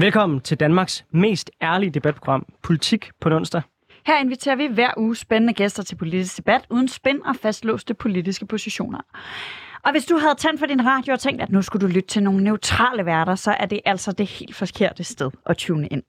Velkommen til Danmarks mest ærlige debatprogram, Politik på onsdag. Her inviterer vi hver uge spændende gæster til politisk debat, uden spænd og fastlåste politiske positioner. Og hvis du havde tændt for din radio og tænkt, at nu skulle du lytte til nogle neutrale værter, så er det altså det helt forkerte sted at tune ind.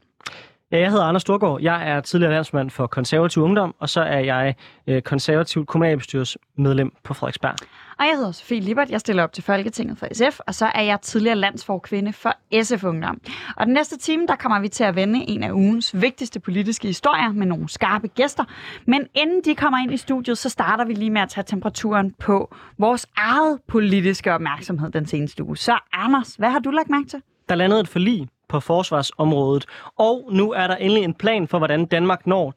Ja, jeg hedder Anders Storgård. Jeg er tidligere landsmand for konservativ ungdom, og så er jeg øh, konservativt kommunalbestyrelsesmedlem på Frederiksberg. Og jeg hedder Sofie Libert, jeg stiller op til Folketinget for SF, og så er jeg tidligere landsforkvinde for SF Ungdom. Og den næste time, der kommer vi til at vende en af ugens vigtigste politiske historier med nogle skarpe gæster. Men inden de kommer ind i studiet, så starter vi lige med at tage temperaturen på vores eget politiske opmærksomhed den seneste uge. Så Anders, hvad har du lagt mærke til? Der landede et forlig på forsvarsområdet. Og nu er der endelig en plan for, hvordan Danmark når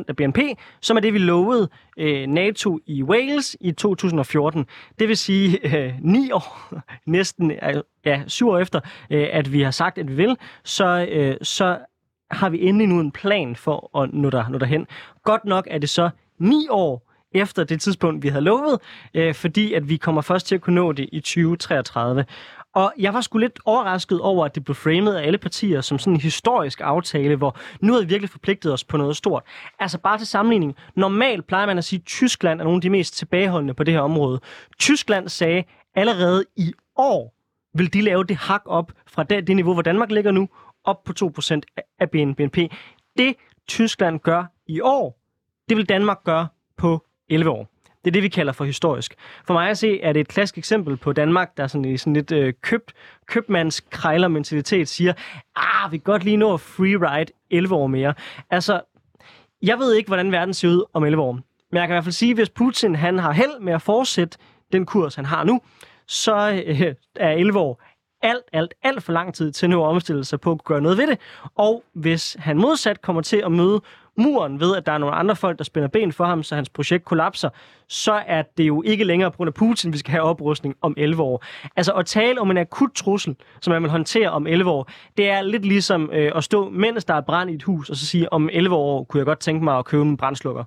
2% af BNP, som er det, vi lovede øh, NATO i Wales i 2014. Det vil sige øh, ni år, næsten øh, ja, syv år efter, øh, at vi har sagt, at vi vil, så, øh, så har vi endelig nu en plan for at nå, der, nå derhen. Godt nok er det så ni år efter det tidspunkt, vi havde lovet, øh, fordi at vi kommer først til at kunne nå det i 2033. Og jeg var sgu lidt overrasket over, at det blev framet af alle partier som sådan en historisk aftale, hvor nu havde vi virkelig forpligtet os på noget stort. Altså bare til sammenligning. Normalt plejer man at sige, at Tyskland er nogle af de mest tilbageholdende på det her område. Tyskland sagde allerede i år, vil de lave det hak op fra det, det niveau, hvor Danmark ligger nu, op på 2% af BNP. Det Tyskland gør i år, det vil Danmark gøre på 11 år. Det er det, vi kalder for historisk. For mig at se, er det et klassisk eksempel på Danmark, der sådan i sådan lidt øh, købt, købmands siger, ah, vi kan godt lige nå at freeride 11 år mere. Altså, jeg ved ikke, hvordan verden ser ud om 11 år. Men jeg kan i hvert fald sige, at hvis Putin han har held med at fortsætte den kurs, han har nu, så øh, er 11 år alt, alt, alt for lang tid til nu at omstille sig på at gøre noget ved det. Og hvis han modsat kommer til at møde muren ved, at der er nogle andre folk, der spænder ben for ham, så hans projekt kollapser, så er det jo ikke længere på grund af Putin, vi skal have oprustning om 11 år. Altså at tale om en akut trussel, som man vil håndtere om 11 år, det er lidt ligesom øh, at stå, mens der er brand i et hus, og så sige, om 11 år kunne jeg godt tænke mig at købe en brændslukker.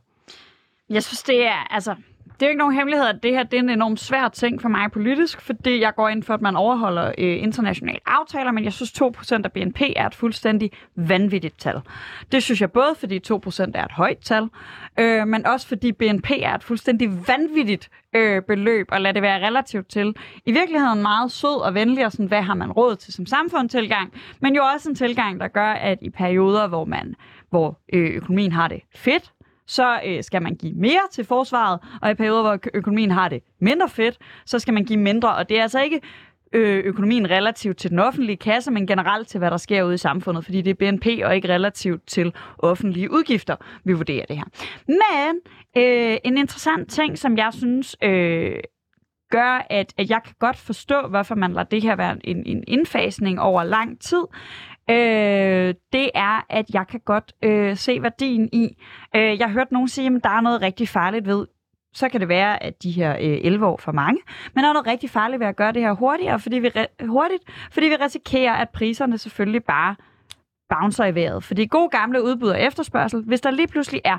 Jeg synes, det er, altså, det er jo ikke nogen hemmelighed, at det her det er en enormt svær ting for mig politisk, fordi jeg går ind for, at man overholder øh, internationale aftaler, men jeg synes 2% af BNP er et fuldstændig vanvittigt tal. Det synes jeg både, fordi 2% er et højt tal, øh, men også fordi BNP er et fuldstændig vanvittigt øh, beløb, og lad det være relativt til. I virkeligheden meget sød og venlig, og sådan, hvad har man råd til som samfundstilgang, men jo også en tilgang, der gør, at i perioder, hvor man hvor øh, økonomien har det fedt, så øh, skal man give mere til forsvaret, og i perioder, hvor økonomien har det mindre fedt, så skal man give mindre. Og det er altså ikke øh, økonomien relativt til den offentlige kasse, men generelt til, hvad der sker ude i samfundet, fordi det er BNP og ikke relativt til offentlige udgifter, vi vurderer det her. Men øh, en interessant ting, som jeg synes øh, gør, at, at jeg kan godt forstå, hvorfor man lader det her være en, en indfasning over lang tid, øh, det er, at jeg kan godt øh, se værdien i. Øh, jeg har hørt nogen sige, at der er noget rigtig farligt ved så kan det være, at de her øh, 11 år for mange, men der er noget rigtig farligt ved at gøre det her hurtigere, fordi vi re- hurtigt, fordi vi risikerer, at priserne selvfølgelig bare bouncer i vejret. Fordi god gamle udbud og efterspørgsel, hvis der lige pludselig er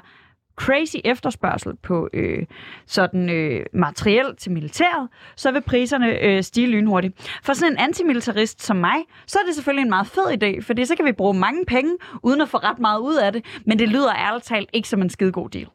crazy efterspørgsel på øh, sådan øh, materiel til militæret, så vil priserne øh, stige lynhurtigt. For sådan en antimilitarist som mig, så er det selvfølgelig en meget fed idé, for så kan vi bruge mange penge, uden at få ret meget ud af det, men det lyder ærligt talt ikke som en skide god deal.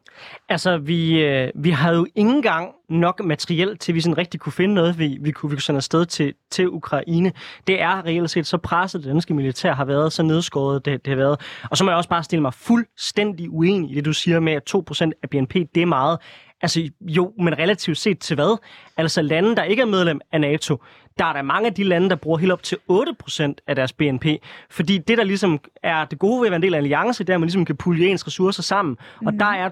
Altså, vi, øh, vi havde jo ingen gang nok materiel til, at vi sådan rigtig kunne finde noget, vi, vi, kunne, vi kunne sende afsted til, til Ukraine. Det er reelt set så presset, det danske militær har været, så nedskåret det, det har været. Og så må jeg også bare stille mig fuldstændig uenig i det, du siger med, at 2% af BNP, det er meget. Altså jo, men relativt set til hvad? Altså lande, der ikke er medlem af NATO, der er der mange af de lande, der bruger helt op til 8% af deres BNP. Fordi det, der ligesom er det gode ved at være en del af alliance, det er, at man ligesom kan pulje ens ressourcer sammen. Mm. Og mhm. der er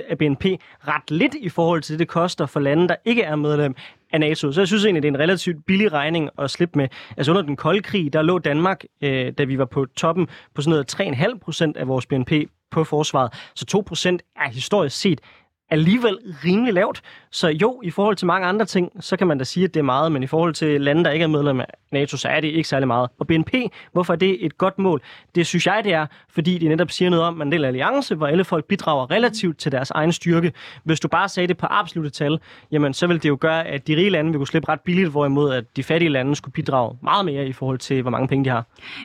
2% af BNP ret lidt i forhold til det, det koster for lande, der ikke er medlem af NATO. Så jeg synes egentlig, det er en relativt billig regning at slippe med. Altså under den kolde krig, der lå Danmark, øh, da vi var på toppen, på sådan noget 3,5% af vores BNP på forsvaret. Så 2% er historisk set alligevel rimelig lavt. Så jo, i forhold til mange andre ting, så kan man da sige, at det er meget, men i forhold til lande, der ikke er medlem af NATO, så er det ikke særlig meget. Og BNP, hvorfor er det et godt mål? Det synes jeg, det er, fordi det netop siger noget om, at man er en del af alliance, hvor alle folk bidrager relativt til deres egen styrke. Hvis du bare sagde det på absolute tal, jamen så vil det jo gøre, at de rige lande vil kunne slippe ret billigt, hvorimod at de fattige lande skulle bidrage meget mere i forhold til, hvor mange penge de har.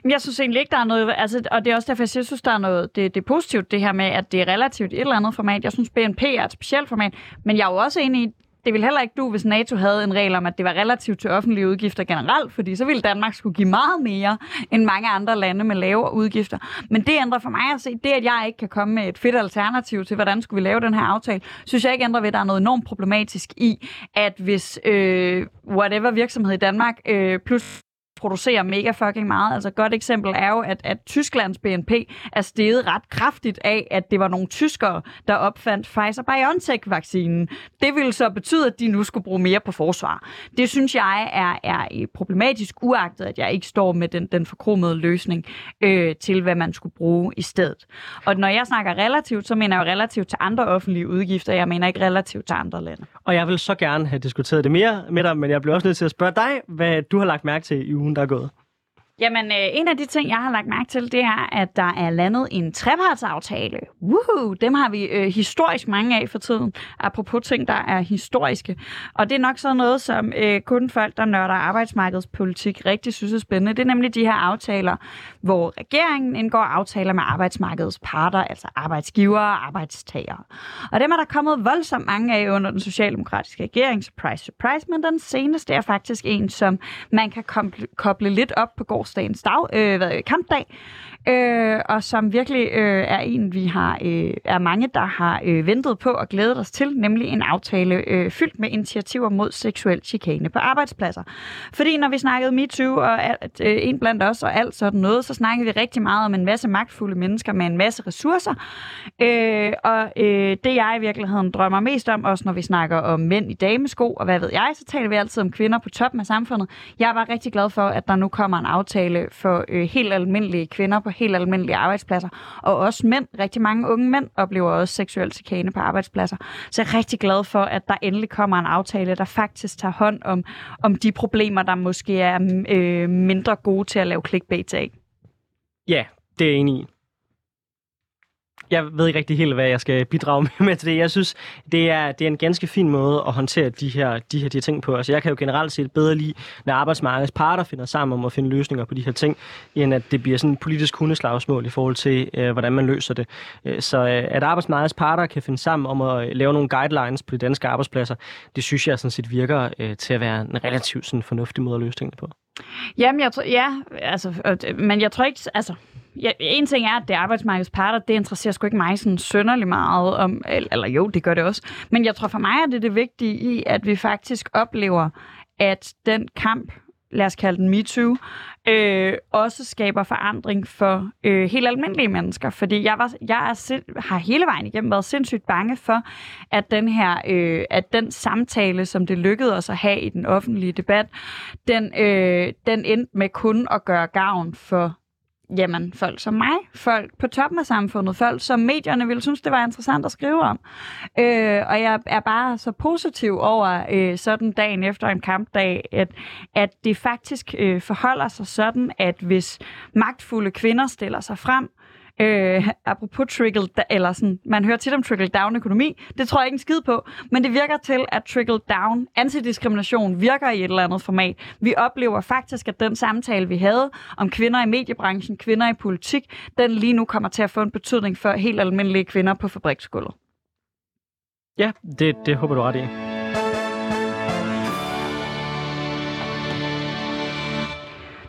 Jeg synes egentlig ikke, der er noget, altså, og det er også derfor, jeg synes, der er noget, det, det er positivt det her med, at det er relativt et eller andet format. Jeg synes, BNP er et specielt format, men jeg er jo også enig i, det ville heller ikke du, hvis NATO havde en regel om, at det var relativt til offentlige udgifter generelt, fordi så ville Danmark skulle give meget mere end mange andre lande med lave udgifter. Men det ændrer for mig at se, det at jeg ikke kan komme med et fedt alternativ til, hvordan skulle vi lave den her aftale, synes jeg ikke ændrer ved, at der er noget enormt problematisk i, at hvis øh, whatever virksomhed i Danmark øh, plus producerer mega fucking meget. Altså et godt eksempel er jo, at, at Tysklands BNP er steget ret kraftigt af, at det var nogle tyskere, der opfandt Pfizer-BioNTech-vaccinen. Det ville så betyde, at de nu skulle bruge mere på forsvar. Det synes jeg er, er øh, problematisk, uagtet at jeg ikke står med den, den forkromede løsning øh, til, hvad man skulle bruge i stedet. Og når jeg snakker relativt, så mener jeg jo relativt til andre offentlige udgifter. Jeg mener ikke relativt til andre lande. Og jeg vil så gerne have diskuteret det mere med dig, men jeg bliver også nødt til at spørge dig, hvad du har lagt mærke til i ugen, ugen, der er gået. Jamen, øh, en af de ting, jeg har lagt mærke til, det er, at der er landet en trepartsaftale. Woohoo! Dem har vi øh, historisk mange af for tiden, apropos ting, der er historiske. Og det er nok sådan noget, som øh, kun folk, der nørder arbejdsmarkedspolitik, rigtig synes er spændende. Det er nemlig de her aftaler, hvor regeringen indgår aftaler med arbejdsmarkedets parter, altså arbejdsgivere og arbejdstagere. Og dem er der kommet voldsomt mange af under den socialdemokratiske regering, surprise, surprise, men den seneste er faktisk en, som man kan koble lidt op på gårsdagens dag, øh, hvad, kampdag, øh, og som virkelig øh, er en, vi har øh, er mange, der har øh, ventet på og glædet os til, nemlig en aftale øh, fyldt med initiativer mod seksuel chikane på arbejdspladser. Fordi når vi snakkede MeToo og alt, øh, en blandt os og alt sådan noget, så snakkede vi rigtig meget om en masse magtfulde mennesker med en masse ressourcer. Øh, og øh, det jeg i virkeligheden drømmer mest om, også når vi snakker om mænd i damesko og hvad ved jeg, så taler vi altid om kvinder på toppen af samfundet. Jeg var rigtig glad for, at der nu kommer en aftale for øh, helt almindelige kvinder på helt almindelige arbejdspladser. Og også mænd, rigtig mange unge mænd, oplever også seksuel chikane på arbejdspladser. Så jeg er rigtig glad for, at der endelig kommer en aftale, der faktisk tager hånd om, om de problemer, der måske er mm, øh, mindre gode til at lave clickbait af. Ja, det er jeg enig i jeg ved ikke rigtig helt, hvad jeg skal bidrage med til det. Jeg synes, det er, det er en ganske fin måde at håndtere de her, de her de her ting på. Altså, jeg kan jo generelt set bedre lide, når arbejdsmarkedets parter finder sammen om at finde løsninger på de her ting, end at det bliver sådan en politisk hundeslagsmål i forhold til, øh, hvordan man løser det. Øh, så øh, at arbejdsmarkedets parter kan finde sammen om at øh, lave nogle guidelines på de danske arbejdspladser, det synes jeg sådan set virker øh, til at være en relativt sådan, fornuftig måde at løse tingene på. Jamen, jeg tror, ja, altså, men jeg tror ikke, altså, ja, en ting er, at det er arbejdsmarkedets parter, det interesserer sgu ikke mig sådan sønderlig meget om, eller jo, det gør det også. Men jeg tror for mig, at det er det vigtige i, at vi faktisk oplever, at den kamp, lad os kalde den MeToo, øh, også skaber forandring for øh, helt almindelige mennesker. Fordi jeg, var, jeg er sind, har hele vejen igennem været sindssygt bange for, at den her, øh, at den samtale, som det lykkedes os at have i den offentlige debat, den, øh, den endte med kun at gøre gavn for jamen, folk som mig, folk på toppen af samfundet, folk som medierne ville synes, det var interessant at skrive om. Øh, og jeg er bare så positiv over øh, sådan dagen efter en kampdag, at, at det faktisk øh, forholder sig sådan, at hvis magtfulde kvinder stiller sig frem, Øh, apropos trickle, eller sådan, man hører tit om trickle-down økonomi. Det tror jeg ikke en skid på, men det virker til, at trickle-down antidiskrimination virker i et eller andet format. Vi oplever faktisk, at den samtale, vi havde om kvinder i mediebranchen, kvinder i politik, den lige nu kommer til at få en betydning for helt almindelige kvinder på fabriksgulvet. Ja, det, det håber du ret i.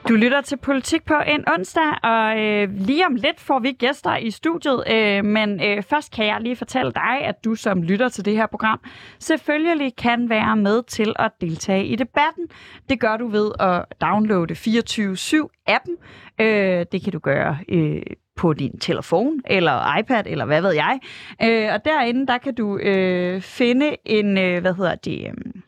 Du lytter til Politik på en onsdag, og øh, lige om lidt får vi gæster i studiet. Øh, men øh, først kan jeg lige fortælle dig, at du som lytter til det her program selvfølgelig kan være med til at deltage i debatten. Det gør du ved at downloade 24-7-appen. Øh, det kan du gøre... Øh, på din telefon eller iPad eller hvad ved jeg. Øh, og derinde der kan du øh, finde en øh, hvad hedder det øh,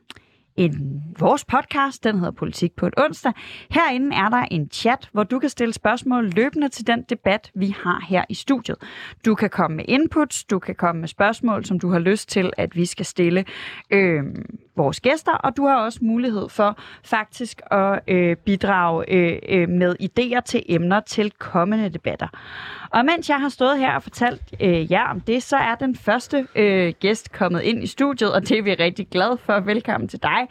en, vores podcast, den hedder Politik på et onsdag. Herinde er der en chat, hvor du kan stille spørgsmål løbende til den debat, vi har her i studiet. Du kan komme med inputs, du kan komme med spørgsmål, som du har lyst til, at vi skal stille øh, vores gæster, og du har også mulighed for faktisk at øh, bidrage øh, øh, med idéer til emner til kommende debatter. Og mens jeg har stået her og fortalt øh, jer om det, så er den første øh, gæst kommet ind i studiet, og det er vi rigtig glade for. Velkommen til dig.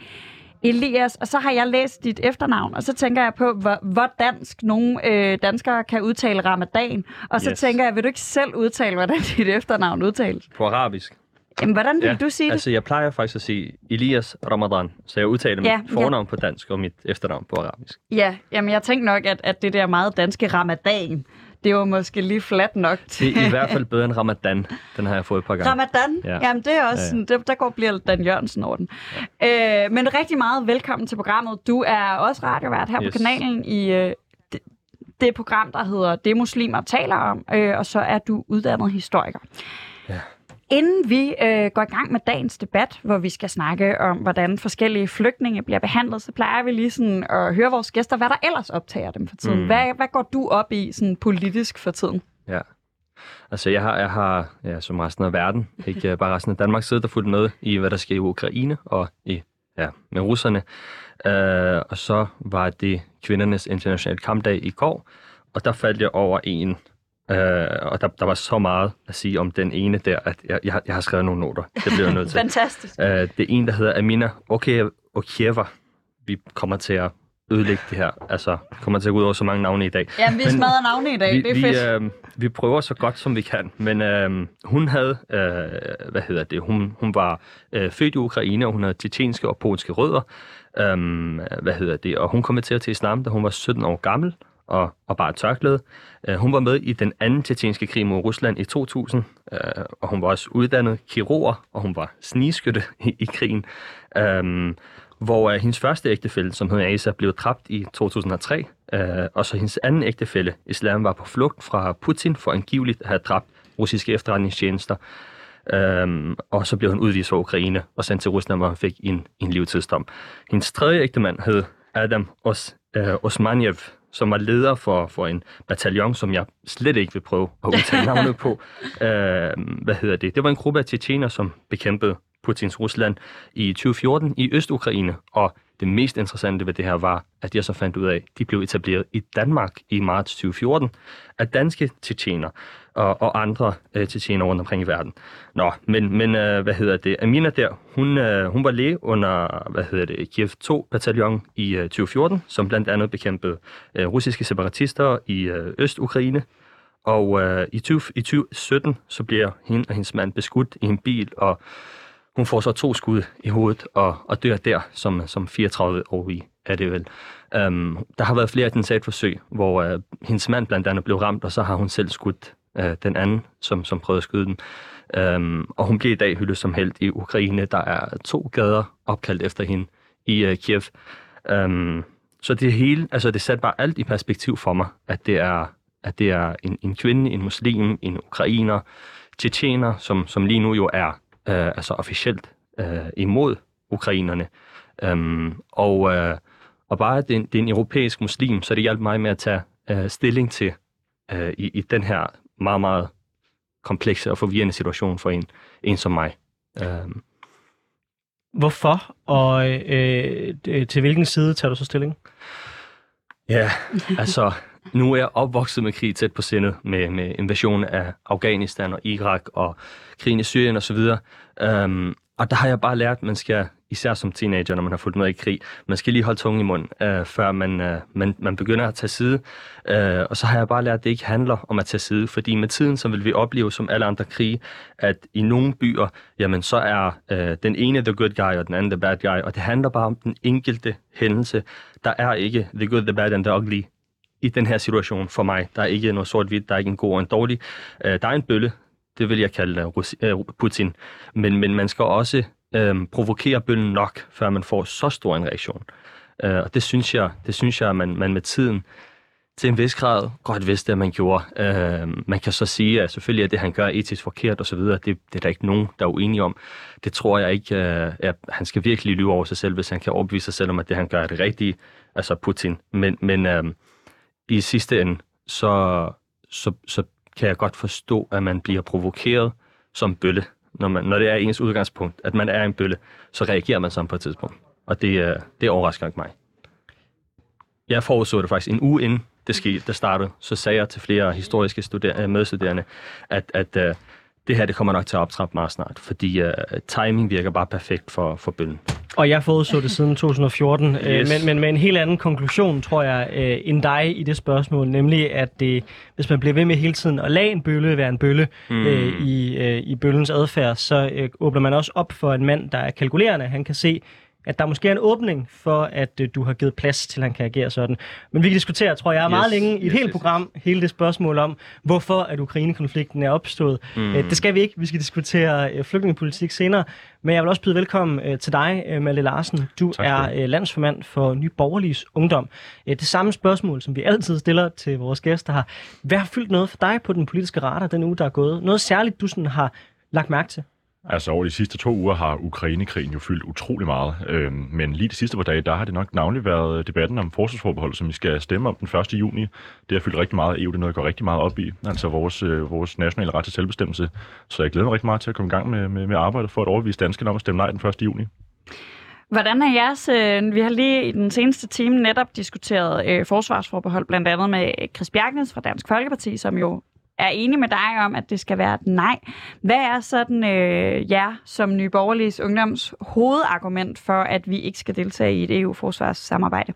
Elias, og så har jeg læst dit efternavn, og så tænker jeg på, hvor, hvor dansk nogle øh, danskere kan udtale ramadan. Og så Yes. tænker jeg, vil du ikke selv udtale, hvordan dit efternavn udtales? På arabisk. Jamen, hvordan vil du sige det? Altså, jeg plejer faktisk at sige Elias Ramadan, så jeg udtaler Ja, mit fornavn på dansk og mit efternavn på arabisk. Ja, jamen jeg tænkte nok, at, at det der meget danske ramadan, det var måske lige flat nok til... Det er i hvert fald bedre end Ramadan. Den har jeg fået et par gange. Ramadan? Ja. Ja. Jamen, det er også Ja, ja. sådan, der, der går bliver Dan Jørgensen over den. Ja. Øh, men rigtig meget velkommen til programmet. Du er også radiovært her yes. på kanalen i øh, det, det program, der hedder Det Muslimer taler om, øh, og så er du uddannet historiker. Inden vi øh, går i gang med dagens debat, hvor vi skal snakke om, hvordan forskellige flygtninge bliver behandlet, så plejer vi lige sådan at høre vores gæster, hvad der ellers optager dem for tiden. Mm. Hvad, hvad går du op i sådan politisk for tiden? Ja. Altså, jeg har, jeg har ja, som resten af verden, ikke øh, bare resten af Danmark, siddet og fulgt med i, hvad der sker i Ukraine og i, ja, med russerne. Uh, og så var det kvindernes internationale kampdag i går, og der faldt jeg over en, uh, og der, der var så meget at sige om den ene der, at jeg, jeg, har- jeg har skrevet nogle noter. Det bliver jeg nødt til. Fantastisk. Uh, det er en, der hedder Amina Okie- Okieva. Vi kommer til at ødelægge det her. Altså, vi kommer til at gå ud over så mange navne i dag. Jamen, vi Men smadrer navne i dag. vi, det er vi, fedt. øh, vi prøver så godt, som vi kan. Men øh, hun havde, øh, hvad hedder det, hun, hun var øh, født i Ukraine, og hun havde tjetjenske og polske rødder. Øh, hvad hedder det, og hun kom til til islam, da hun var 17 år gammel og, og bare tørklæde. Øh, hun var med i den anden tjetjenske krig mod Rusland i 2000, øh, og hun var også uddannet kirurg, og hun var snigskytte i, i krigen. Øh, hvor øh, hendes første ægtefælle, som hed Asa, blev dræbt i 2003, øh, og så hendes anden ægtefælle, Islam, var på flugt fra Putin for angiveligt at have dræbt russiske efterretningstjenester. Øhm, og så blev han udvist fra Ukraine og sendt til Rusland, hvor han fik en, en livstidsdom. Hendes tredje ægtemand hed Adam Os, øh, Osmaniev, som var leder for, for en bataljon, som jeg slet ikke vil prøve at udtale navnet på. Øh, hvad hedder det? Det var en gruppe af tjetjener, som bekæmpede Putins Rusland i 2014 i Øst-Ukraine, og det mest interessante ved det her var, at jeg så fandt ud af, at de blev etableret i Danmark i marts 2014 af danske tjetjener og, og andre øh, tjetjener rundt omkring i verden. Nå, men, men øh, hvad hedder det? Amina der, hun, øh, hun var læge under, hvad hedder det, Kiev 2 bataljon i øh, 2014, som blandt andet bekæmpede øh, russiske separatister i øh, Øst-Ukraine. Og øh, i, 20, i 2017, så bliver hende og hendes mand beskudt i en bil, og hun får så to skud i hovedet og, og dør der som, som 34-årig, er det vel. Um, der har været flere attentatforsøg, hvor uh, hendes mand blandt andet blev ramt, og så har hun selv skudt uh, den anden, som, som prøvede at skyde den. Um, og hun bliver i dag hyldet som held i Ukraine. Der er to gader opkaldt efter hende i uh, Kiev. Um, så det hele, altså det satte bare alt i perspektiv for mig, at det er, at det er en, en kvinde, en muslim, en ukrainer, tjetjener, som, som lige nu jo er øh, altså officielt øh, imod ukrainerne. Um, og, øh, og bare at det, er en- det er en europæisk muslim, så det hjalp mig med at tage øh, stilling til øh, i, i den her meget, meget komplekse og forvirrende situation for en, en som mig. Um, Hvorfor, og øh, øh, til hvilken side tager du så stilling? Ja, altså, nu er jeg opvokset med krig tæt på sindet, med, med invasionen af Afghanistan og Irak og krigen i Syrien osv. Um, øhm, og der har jeg bare lært, at man skal, især som teenager, når man har fulgt med i krig, man skal lige holde tungen i munden, uh, før man, uh, man, man begynder at tage side. Uh, og så har jeg bare lært, at det ikke handler om at tage side, fordi med tiden, så vil vi opleve, som alle andre krige, at i nogle byer, jamen så er uh, den ene the good guy, og den anden the bad guy, og det handler bare om den enkelte hændelse. Der er ikke the good, the bad and the ugly i den her situation for mig. Der er ikke noget sort-hvidt, der er ikke en god og en dårlig. Øh, der er en bølle, det vil jeg kalde øh, Rus- øh, Putin, men, men man skal også øh, provokere bøllen nok, før man får så stor en reaktion. Øh, og det synes jeg, det synes jeg man, man med tiden til en vis grad godt vidste, at man gjorde. Øh, man kan så sige, at selvfølgelig er det, han gør, etisk forkert osv., det, det er der ikke nogen, der er uenige om. Det tror jeg ikke, øh, at han skal virkelig lyve over sig selv, hvis han kan overbevise sig selv om, at det, han gør, er det rigtige, altså Putin. Men, men øh, i sidste ende, så, så, så kan jeg godt forstå, at man bliver provokeret som bølle. Når, man, når det er ens udgangspunkt, at man er en bølle, så reagerer man sammen på et tidspunkt. Og det, øh, det overrasker ikke mig. Jeg forudså det faktisk en uge inden det skete, der startede. Så sagde jeg til flere historiske studer- øh, medstuderende, at, at øh, det her det kommer nok til at optrappe meget snart, fordi uh, timing virker bare perfekt for, for bøllen. Og jeg forudså det siden 2014, yes. Yes. men, men med en helt anden konklusion, tror jeg, øh, end dig i det spørgsmål, nemlig at det, hvis man bliver ved med hele tiden at lade en bølle være en bølle mm. øh, i, øh, i bøllens adfærd, så øh, åbner man også op for en mand, der er kalkulerende. Han kan se, at der måske er en åbning for, at øh, du har givet plads til, at han kan agere sådan. Men vi kan diskutere, tror jeg, meget Yes, længe i et yes, helt yes, program, hele det spørgsmål om, hvorfor at Ukraine-konflikten er opstået. Mm. Øh, det skal vi ikke. Vi skal diskutere øh, flygtningepolitik senere. Men jeg vil også byde velkommen øh, til dig, øh, Malte Larsen. Du Tak er øh, landsformand for Ny Borgerliges Ungdom. Øh, det samme spørgsmål, som vi altid stiller til vores gæster her. Hvad har fyldt noget for dig på den politiske radar den uge, der er gået? Noget særligt, du sådan har lagt mærke til? Altså over de sidste to uger har Ukrainekrigen jo fyldt utrolig meget, øhm, men lige de sidste par dage, der har det nok navnlig været debatten om forsvarsforbehold, som vi skal stemme om den 1. juni. Det har fyldt rigtig meget EU, det er noget, jeg går rigtig meget op i, altså vores, øh, vores nationale ret til selvbestemmelse. Så jeg glæder mig rigtig meget til at komme i gang med, med, med arbejdet for at overbevise danskerne om at stemme nej den 1. juni. Hvordan er jeres... Øh, vi har lige i den seneste time netop diskuteret øh, forsvarsforbehold, blandt andet med Chris Bjergnes fra Dansk Folkeparti, som jo er enig med dig om, at det skal være et nej. Hvad er sådan øh, jer som Nye Borgerliges Ungdoms hovedargument for, at vi ikke skal deltage i et EU-forsvarssamarbejde?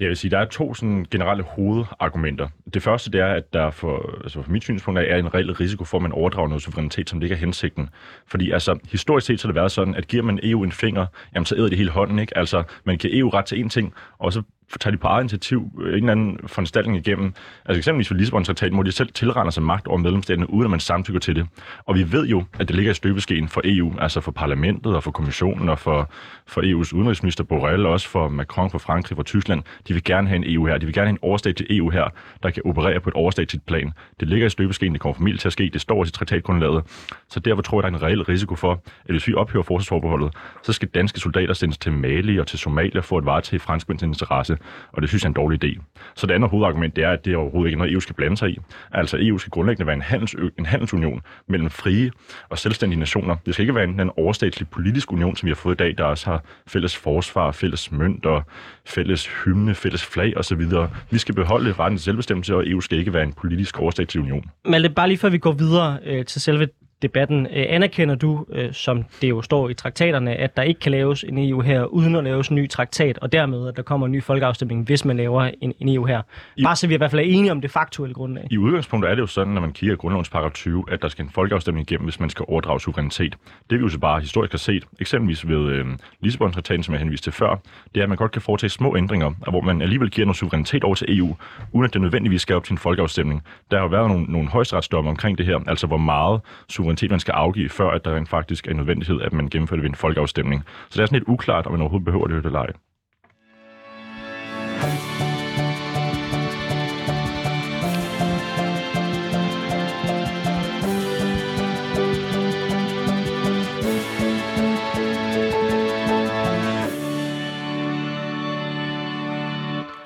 Jeg vil sige, der er to sådan generelle hovedargumenter. Det første det er, at der for, altså for mit synspunkt er en reel risiko for, at man overdrager noget suverænitet, som det ikke er hensigten. Fordi altså, historisk set så har det været sådan, at giver man EU en finger, jamen så æder det hele hånden, ikke? Altså, man kan EU ret til én ting, og så tager de på eget initiativ øh, en eller anden foranstaltning igennem. Altså eksempelvis for Lissabon-traktaten, hvor de selv tilrender sig magt over medlemsstaterne, uden at man samtykker til det. Og vi ved jo, at det ligger i støbeskeen for EU, altså for parlamentet og for kommissionen og for, for EU's udenrigsminister Borrell, og også for Macron fra Frankrig, fra Tyskland. De vil gerne have en EU her. De vil gerne have en overstat til EU her, der kan operere på et overstatsligt plan. Det ligger i støbeskeen, det kommer formelt til at ske, det står også i traktatgrundlaget. Så derfor tror jeg, der er en reel risiko for, at hvis vi ophører forsvarsforbeholdet, så skal danske soldater sendes til Mali og til Somalia for at varetage franskmænds interesse, og det synes jeg er en dårlig idé. Så det andet hovedargument det er, at det er overhovedet ikke noget, EU skal blande sig i. Altså EU skal grundlæggende være en, handels, en handelsunion mellem frie og selvstændige nationer. Det skal ikke være en, en overstatslig politisk union, som vi har fået i dag, der også har fælles forsvar, fælles mønt og fælles hymne, fælles flag osv. Vi skal beholde retten til selvbestemmelse, og EU skal ikke være en politisk overstatslig union. Malte, bare lige før vi går videre øh, til selve debatten. Øh, anerkender du, øh, som det jo står i traktaterne, at der ikke kan laves en EU her, uden at laves en ny traktat, og dermed, at der kommer en ny folkeafstemning, hvis man laver en, en EU her? Bare så vi i hvert fald er enige om det faktuelle grundlag. I udgangspunktet er det jo sådan, når man kigger i grundlovens paragraf 20, at der skal en folkeafstemning igennem, hvis man skal overdrage suverænitet. Det vi jo så bare historisk har set, eksempelvis ved øh, Lissabon-traktaten, som jeg henviste til før, det er, at man godt kan foretage små ændringer, hvor man alligevel giver noget suverænitet over til EU, uden at det nødvendigvis skal op til en folkeafstemning. Der har jo været nogle, nogle højesteretsdomme omkring det her, altså hvor meget suverænitet man skal afgive, før at der faktisk er en nødvendighed, at man gennemfører det ved en folkeafstemning. Så det er sådan lidt uklart, om man overhovedet behøver det eller ej.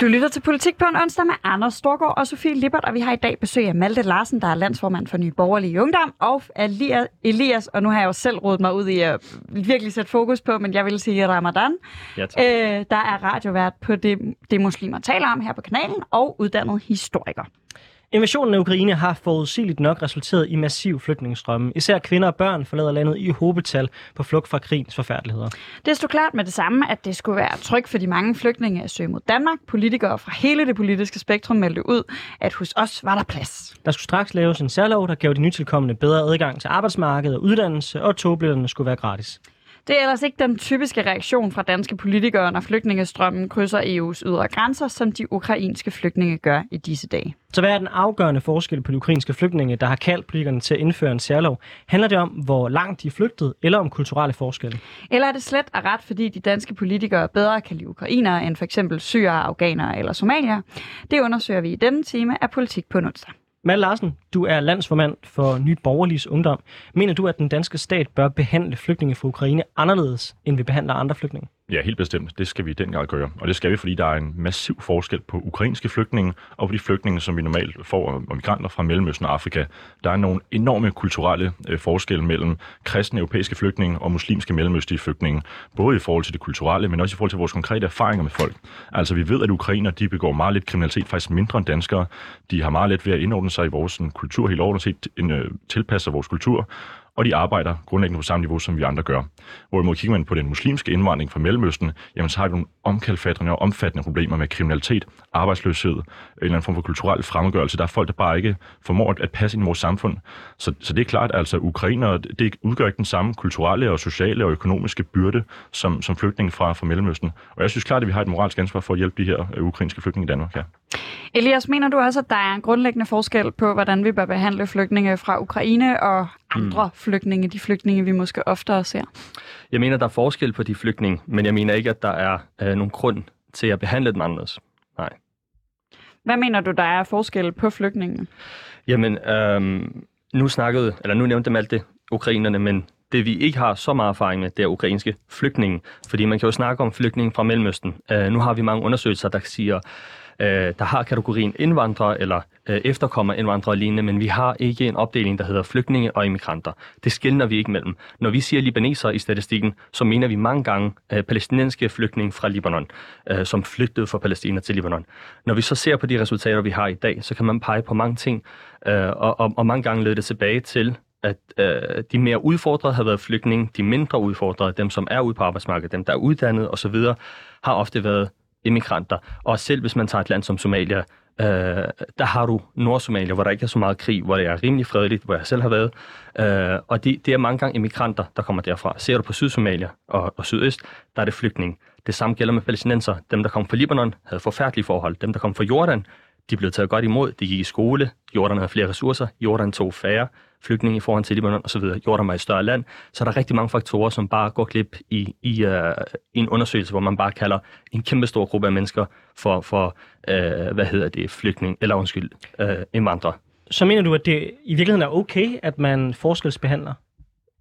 Du lytter til Politik på en onsdag med Anders Storgård og Sofie Lippert, og vi har i dag besøg af Malte Larsen, der er landsformand for Nye Borgerlige Ungdom, og Elias, og nu har jeg jo selv rodet mig ud i at virkelig sætte fokus på, men jeg vil sige Ramadan, Ja, tak. øh, der er radiovært på det, det muslimer taler om her på kanalen, og uddannet historiker. Invasionen af Ukraine har forudsigeligt nok resulteret i massiv flygtningestrømme. Især kvinder og børn forlader landet i hobetal på flugt fra krigens forfærdeligheder. Det stod klart med det samme, at det skulle være trygt for de mange flygtninge at søge mod Danmark. Politikere fra hele det politiske spektrum meldte ud, at hos os var der plads. Der skulle straks laves en særlov, der gav de nytilkommende bedre adgang til arbejdsmarkedet og uddannelse, og togbilletterne skulle være gratis. Det er ellers ikke den typiske reaktion fra danske politikere, når flygtningestrømmen krydser EU's ydre grænser, som de ukrainske flygtninge gør i disse dage. Så hvad er den afgørende forskel på de ukrainske flygtninge, der har kaldt politikerne til at indføre en særlov? Handler det om, hvor langt de er flygtet, eller om kulturelle forskelle? Eller er det slet og ret, fordi de danske politikere bedre kan lide ukrainere end for eksempel syre, afghanere eller somalier? Det undersøger vi i denne time af Politik på onsdag. Malte Larsen, du er landsformand for Ny Borgerliges Ungdom. Mener du, at den danske stat bør behandle flygtninge fra Ukraine anderledes, end vi behandler andre flygtninge? Ja, helt bestemt. Det skal vi i den grad gøre. Og det skal vi, fordi der er en massiv forskel på ukrainske flygtninge og på de flygtninge, som vi normalt får og migranter fra Mellemøsten og Afrika. Der er nogle enorme kulturelle øh, forskelle mellem kristne europæiske flygtninge og muslimske mellemøstlige flygtninge. Både i forhold til det kulturelle, men også i forhold til vores konkrete erfaringer med folk. Altså vi ved, at ukrainer de begår meget lidt kriminalitet, faktisk mindre end danskere. De har meget let ved at indordne sig i vores sådan, kultur helt ordentligt set, øh, tilpasser vores kultur og de arbejder grundlæggende på samme niveau, som vi andre gør. Hvorimod kigger man på den muslimske indvandring fra Mellemøsten, jamen så har vi nogle omkalfatrende og omfattende problemer med kriminalitet, arbejdsløshed, en eller anden form for kulturel fremmedgørelse. Der er folk, der bare ikke formår at passe ind i vores samfund. Så, så det er klart, altså ukrainere, det udgør ikke den samme kulturelle og sociale og økonomiske byrde, som, som flygtninge fra, fra Mellemøsten. Og jeg synes klart, at vi har et moralsk ansvar for at hjælpe de her øh, ukrainske flygtninge i Danmark. Ja. Elias, mener du også, at der er en grundlæggende forskel på, hvordan vi bør behandle flygtninge fra Ukraine og andre mm. flygtninge, de flygtninge, vi måske oftere ser? Jeg mener, der er forskel på de flygtninge, men jeg mener ikke, at der er øh, nogen grund til at behandle dem anderledes. Nej. Hvad mener du, der er forskel på flygtningene? Jamen, øhm, nu snakkede, eller nu nævnte dem alt det, ukrainerne, men det vi ikke har så meget erfaring med, det er ukrainske flygtninge. Fordi man kan jo snakke om flygtninge fra Mellemøsten. Uh, nu har vi mange undersøgelser, der siger, øh, der har kategorien indvandrere eller øh, efterkommer indvandrere og lignende, men vi har ikke en opdeling, der hedder flygtninge og immigranter. Det skiller vi ikke mellem. Når vi siger libanesere i statistikken, så mener vi mange gange øh, palæstinensiske flygtninge fra Libanon, øh, som flygtede fra Palæstina til Libanon. Når vi så ser på de resultater, vi har i dag, så kan man pege på mange ting, øh, og, og, og mange gange leder det tilbage til, at øh, de mere udfordrede har været flygtninge, de mindre udfordrede, dem som er ude på arbejdsmarkedet, dem der er uddannet osv., har ofte været immigranter. Og selv hvis man tager et land som Somalia, øh, der har du Nordsomalia, hvor der ikke er så meget krig, hvor det er rimelig fredeligt, hvor jeg selv har været. Øh, og det, det er mange gange immigranter, der kommer derfra. Ser du på Sydsomalia og, og Sydøst, der er det flygtninge. Det samme gælder med palæstinenser. Dem, der kom fra Libanon, havde forfærdelige forhold. Dem, der kom fra Jordan, de blev taget godt imod. De gik i skole. Jordan havde flere ressourcer. Jordan tog færre flygtninge i forhold til Libanon osv. Jordan var et større land. Så der er rigtig mange faktorer, som bare går glip i, i, uh, en undersøgelse, hvor man bare kalder en kæmpe stor gruppe af mennesker for, for uh, hvad hedder det, flygtning, eller undskyld, uh, indvandrere. Så mener du, at det i virkeligheden er okay, at man forskelsbehandler?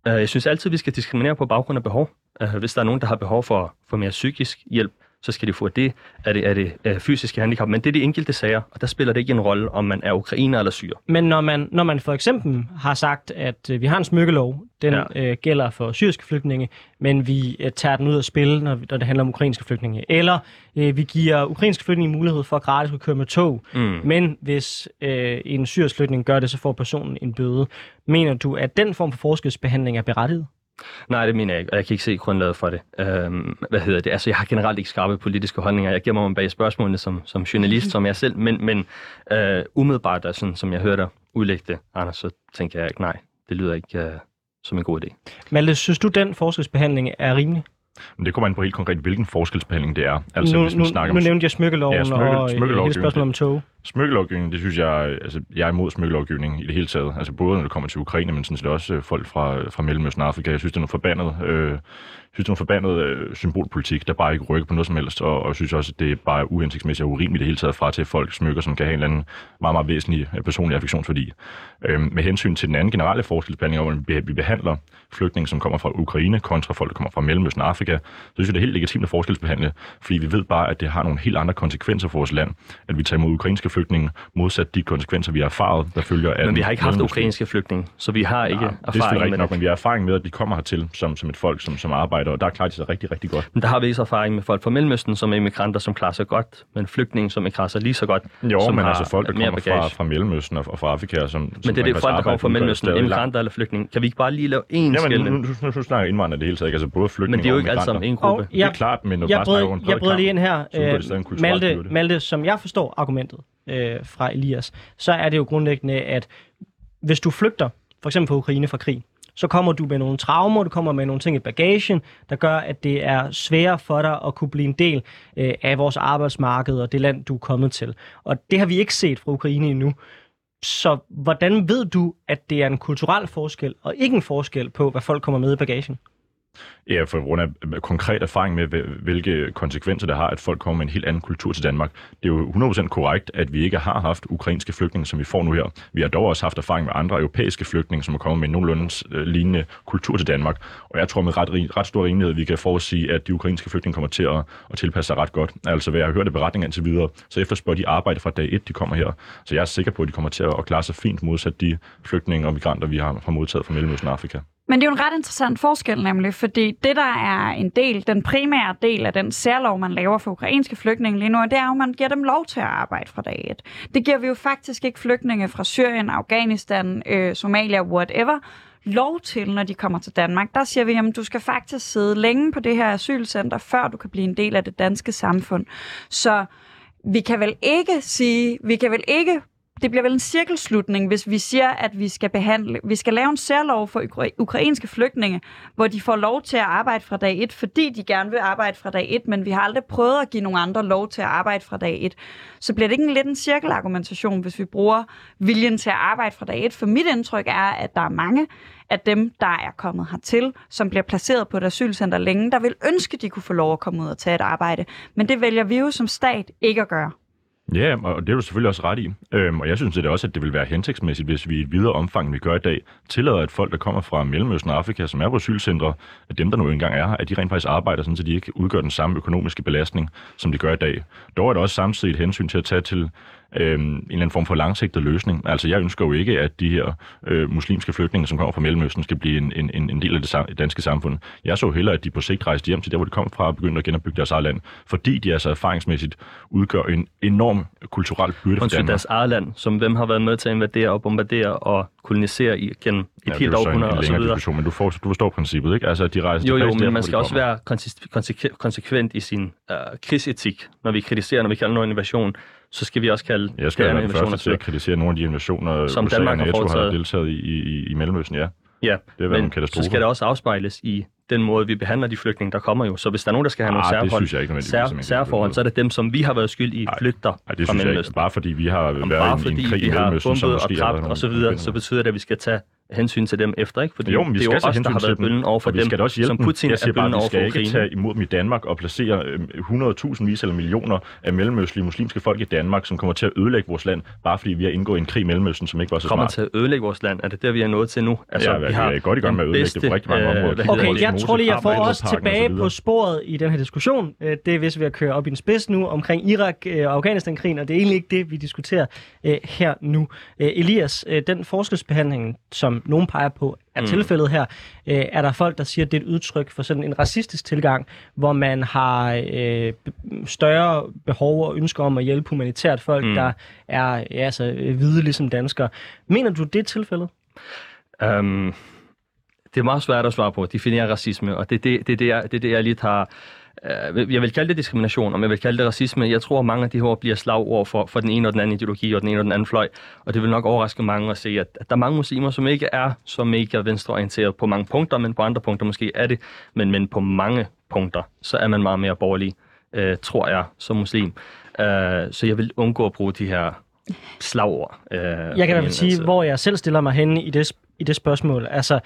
Uh, jeg synes altid, vi skal diskriminere på baggrund af behov. Uh, hvis der er nogen, der har behov for, for mere psykisk hjælp, så skal de få det. Er det, er det er fysiske handicap? Men det er de enkelte sager, og der spiller det ikke en rolle, om man er ukrainer eller syr. Men når man, når man for eksempel har sagt, at øh, vi har en smykkelov, den ja. øh, gælder for syriske flygtninge, men vi øh, tager den ud af spil, når, når det handler om ukrainske flygtninge. Eller øh, vi giver ukrainske flygtninge mulighed for at gratis at køre med tog, mm. men hvis øh, en syrisk flygtning gør det, så får personen en bøde. Mener du, at den form for forskelsbehandling er berettiget? Nej, det mener jeg ikke, og jeg kan ikke se grundlaget for det. Øhm, hvad hedder det? Altså, jeg har generelt ikke skarpe politiske holdninger. Jeg giver mig bag spørgsmålene som, som journalist, som jeg selv, men, men øh, umiddelbart, der, sådan, som jeg hørte dig udlægge det, Anders, så tænker jeg ikke, nej, det lyder ikke øh, som en god idé. Malte, synes du, den forskelsbehandling er rimelig? Men det kommer an på helt konkret, hvilken forskelsbehandling det er. Altså, nu, hvis man nu, snakker nu nævnte jeg smykkeloven ja, smykke, og smykkelovgivning. hele spørgsmålet om tog. Smykkelovgivning, det synes jeg, altså jeg er imod smykkelovgivning i det hele taget. Altså både når det kommer til Ukraine, men sådan set også øh, folk fra, fra Mellemøsten og Afrika. Jeg synes, det er noget forbandet, øh, synes, det er noget forbandet øh, symbolpolitik, der bare ikke rykker på noget som helst, og, og synes også, at det er bare uhensigtsmæssigt og urimeligt det hele taget fra til folk smykker, som kan have en eller anden meget, meget væsentlig øh, personlig affektionsværdi. Øh, med hensyn til den anden generelle forskelsbehandling, hvor vi behandler flygtninge, som kommer fra Ukraine, kontra folk, der kommer fra Mellemøsten og Afrika, så synes jeg, det er helt legitimt at forskelsbehandle, fordi vi ved bare, at det har nogle helt andre konsekvenser for vores land, at vi tager imod ukrainske flygtninge, modsat de konsekvenser, vi har erfaret, der følger af Men vi har ikke haft ukrainske flygtninge, så vi har ikke ja, erfaring det med nok, det. men vi har erfaring med, at de kommer hertil som, som et folk, som, som arbejder, og der klarer de sig rigtig, rigtig godt. Men der har vi også erfaring med folk fra Mellemøsten, som er immigranter, som klarer sig godt, men flygtninge, som ikke klarer sig lige så godt. Jo, som men altså folk, der kommer fra, fra Mellemøsten og, og fra Afrika, som Men det er det folk, der kommer fra Mellemøsten, immigranter eller flygtninge. Kan vi ikke bare lige lave én ja, men nu, nu, nu, snakker indvandrere det hele taget, altså både flygtninge Men det er jo ikke alle sammen en gruppe. Og, ja, det er klart, men jeg, bryder, jeg bryder lige ind her. Øh, Malte, Malte, som jeg forstår argumentet øh, fra Elias, så er det jo grundlæggende, at hvis du flygter, for eksempel fra Ukraine fra krig, så kommer du med nogle traumer, du kommer med nogle ting i bagagen, der gør, at det er sværere for dig at kunne blive en del øh, af vores arbejdsmarked og det land, du er kommet til. Og det har vi ikke set fra Ukraine endnu. Så hvordan ved du, at det er en kulturel forskel, og ikke en forskel på, hvad folk kommer med i bagagen? Ja, for grund af konkret erfaring med, hvilke konsekvenser det har, at folk kommer med en helt anden kultur til Danmark. Det er jo 100% korrekt, at vi ikke har haft ukrainske flygtninge, som vi får nu her. Vi har dog også haft erfaring med andre europæiske flygtninge, som er kommet med en nogenlunde øh, lignende kultur til Danmark. Og jeg tror med ret, ret stor rimelighed, vi kan forudsige, at de ukrainske flygtninge kommer til at, at tilpasse sig ret godt. Altså, hvad jeg har hørt af beretninger indtil videre, så efterspørger de arbejde fra dag 1, de kommer her. Så jeg er sikker på, at de kommer til at klare sig fint modsat de flygtninge og migranter, vi har, har modtaget fra Mellemøsten og Afrika. Men det er jo en ret interessant forskel nemlig, fordi det, der er en del, den primære del af den særlov, man laver for ukrainske flygtninge lige nu, det er jo, at man giver dem lov til at arbejde fra dag et. Det giver vi jo faktisk ikke flygtninge fra Syrien, Afghanistan, øh, Somalia, whatever, lov til, når de kommer til Danmark. Der siger vi, at du skal faktisk sidde længe på det her asylcenter, før du kan blive en del af det danske samfund. Så vi kan vel ikke sige, vi kan vel ikke det bliver vel en cirkelslutning, hvis vi siger, at vi skal behandle, vi skal lave en særlov for ukrainske flygtninge, hvor de får lov til at arbejde fra dag 1, fordi de gerne vil arbejde fra dag 1, men vi har aldrig prøvet at give nogle andre lov til at arbejde fra dag 1. Så bliver det ikke en lidt en cirkelargumentation, hvis vi bruger viljen til at arbejde fra dag 1? For mit indtryk er, at der er mange af dem, der er kommet hertil, som bliver placeret på et asylcenter længe, der vil ønske, de kunne få lov at komme ud og tage et arbejde. Men det vælger vi jo som stat ikke at gøre. Ja, og det er du selvfølgelig også ret i. Øhm, og jeg synes det er også, at det vil være hensigtsmæssigt, hvis vi i et videre omfang, end vi gør i dag, tillader, at folk, der kommer fra Mellemøsten og Afrika, som er på asylcentre, at dem, der nu engang er her, at de rent faktisk arbejder, sådan, så de ikke udgør den samme økonomiske belastning, som de gør i dag. Dog er der også samtidig et hensyn til at tage til øh, en eller anden form for langsigtet løsning. Altså, jeg ønsker jo ikke, at de her øh, muslimske flygtninge, som kommer fra Mellemøsten, skal blive en, en, en del af det danske samfund. Jeg så hellere, at de på sigt rejste hjem til der, hvor de kom fra, og begyndte at genopbygge deres eget land, fordi de altså erfaringsmæssigt udgør en enorm kulturel byrde for Danmark. deres eget land, som hvem har været med til at invadere og bombardere og kolonisere i, gennem et ja, helt århundrede og så videre. Men du, får, du forstår princippet, ikke? Altså, de rejser jo, jo, men der, man skal også kommer. være konsekvent i sin uh, krigsetik, når vi kritiserer, når vi kalder noget innovation så skal vi også kalde Jeg skal være den første til at kritisere nogle af de innovationer, som USA Danmark og NATO har, har deltaget i, i, i Mellemøsten, ja. Ja, det men en katastrofe. så skal det også afspejles i den måde, vi behandler de flygtninge, der kommer jo. Så hvis der er nogen, der skal have nogle ah, særforhold, synes sær, særforhold, så er det dem, som vi har været skyld i flygter Ej, det fra Mellemøsten. Bare fordi vi har været i en krig i Mellemøsten, så måske og dræbt og så videre, så betyder det, at vi skal tage hensyn til dem efter, ikke? Fordi jo, men vi det er jo os, der har været bøllen over for dem, skal også som Putin jeg siger er bøllen over for Ukraine. Vi skal ikke tage imod dem i Danmark og placere øh, 100.000 vis eller millioner af mellemøstlige muslimske folk i Danmark, som kommer til at ødelægge vores land, bare fordi vi har indgået en krig i Mellemøsten, som ikke var så smart. Kommer til at ødelægge vores land? Er det der, vi er nået til nu? Altså, ja, vi, har vi er godt i gang med at ødelægge det på rigtig mange øh, områder. Okay, jeg tror lige, jeg får os tilbage på sporet i den her diskussion. Øh, det er hvis vi at køre op i en spids nu omkring Irak øh, og Afghanistan-krigen, og det er egentlig ikke det, vi diskuterer her nu. Elias, den forskelsbehandling, som nogen peger på, er mm. tilfældet her, øh, er der folk, der siger, at det er et udtryk for sådan en racistisk tilgang, hvor man har øh, større behov og ønsker om at hjælpe humanitært folk, mm. der er ja, altså, hvide ligesom danskere. Mener du, det er tilfældet? Um, det er meget svært at svare på, definere racisme, og det er det, det, det, det, det, det, jeg lige har øh, jeg vil kalde det diskrimination, og jeg vil kalde det racisme. Jeg tror, at mange af de her bliver slagord for, for den ene og den anden ideologi og den ene og den anden fløj. Og det vil nok overraske mange at se, at, at der er mange muslimer, som ikke er så mega venstreorienteret på mange punkter, men på andre punkter måske er det. Men, men på mange punkter, så er man meget mere borgerlig, øh, tror jeg, som muslim. Øh, så jeg vil undgå at bruge de her slagord. Øh, jeg kan i hvert fald sige, hvor jeg selv stiller mig henne i det, i det spørgsmål. Altså,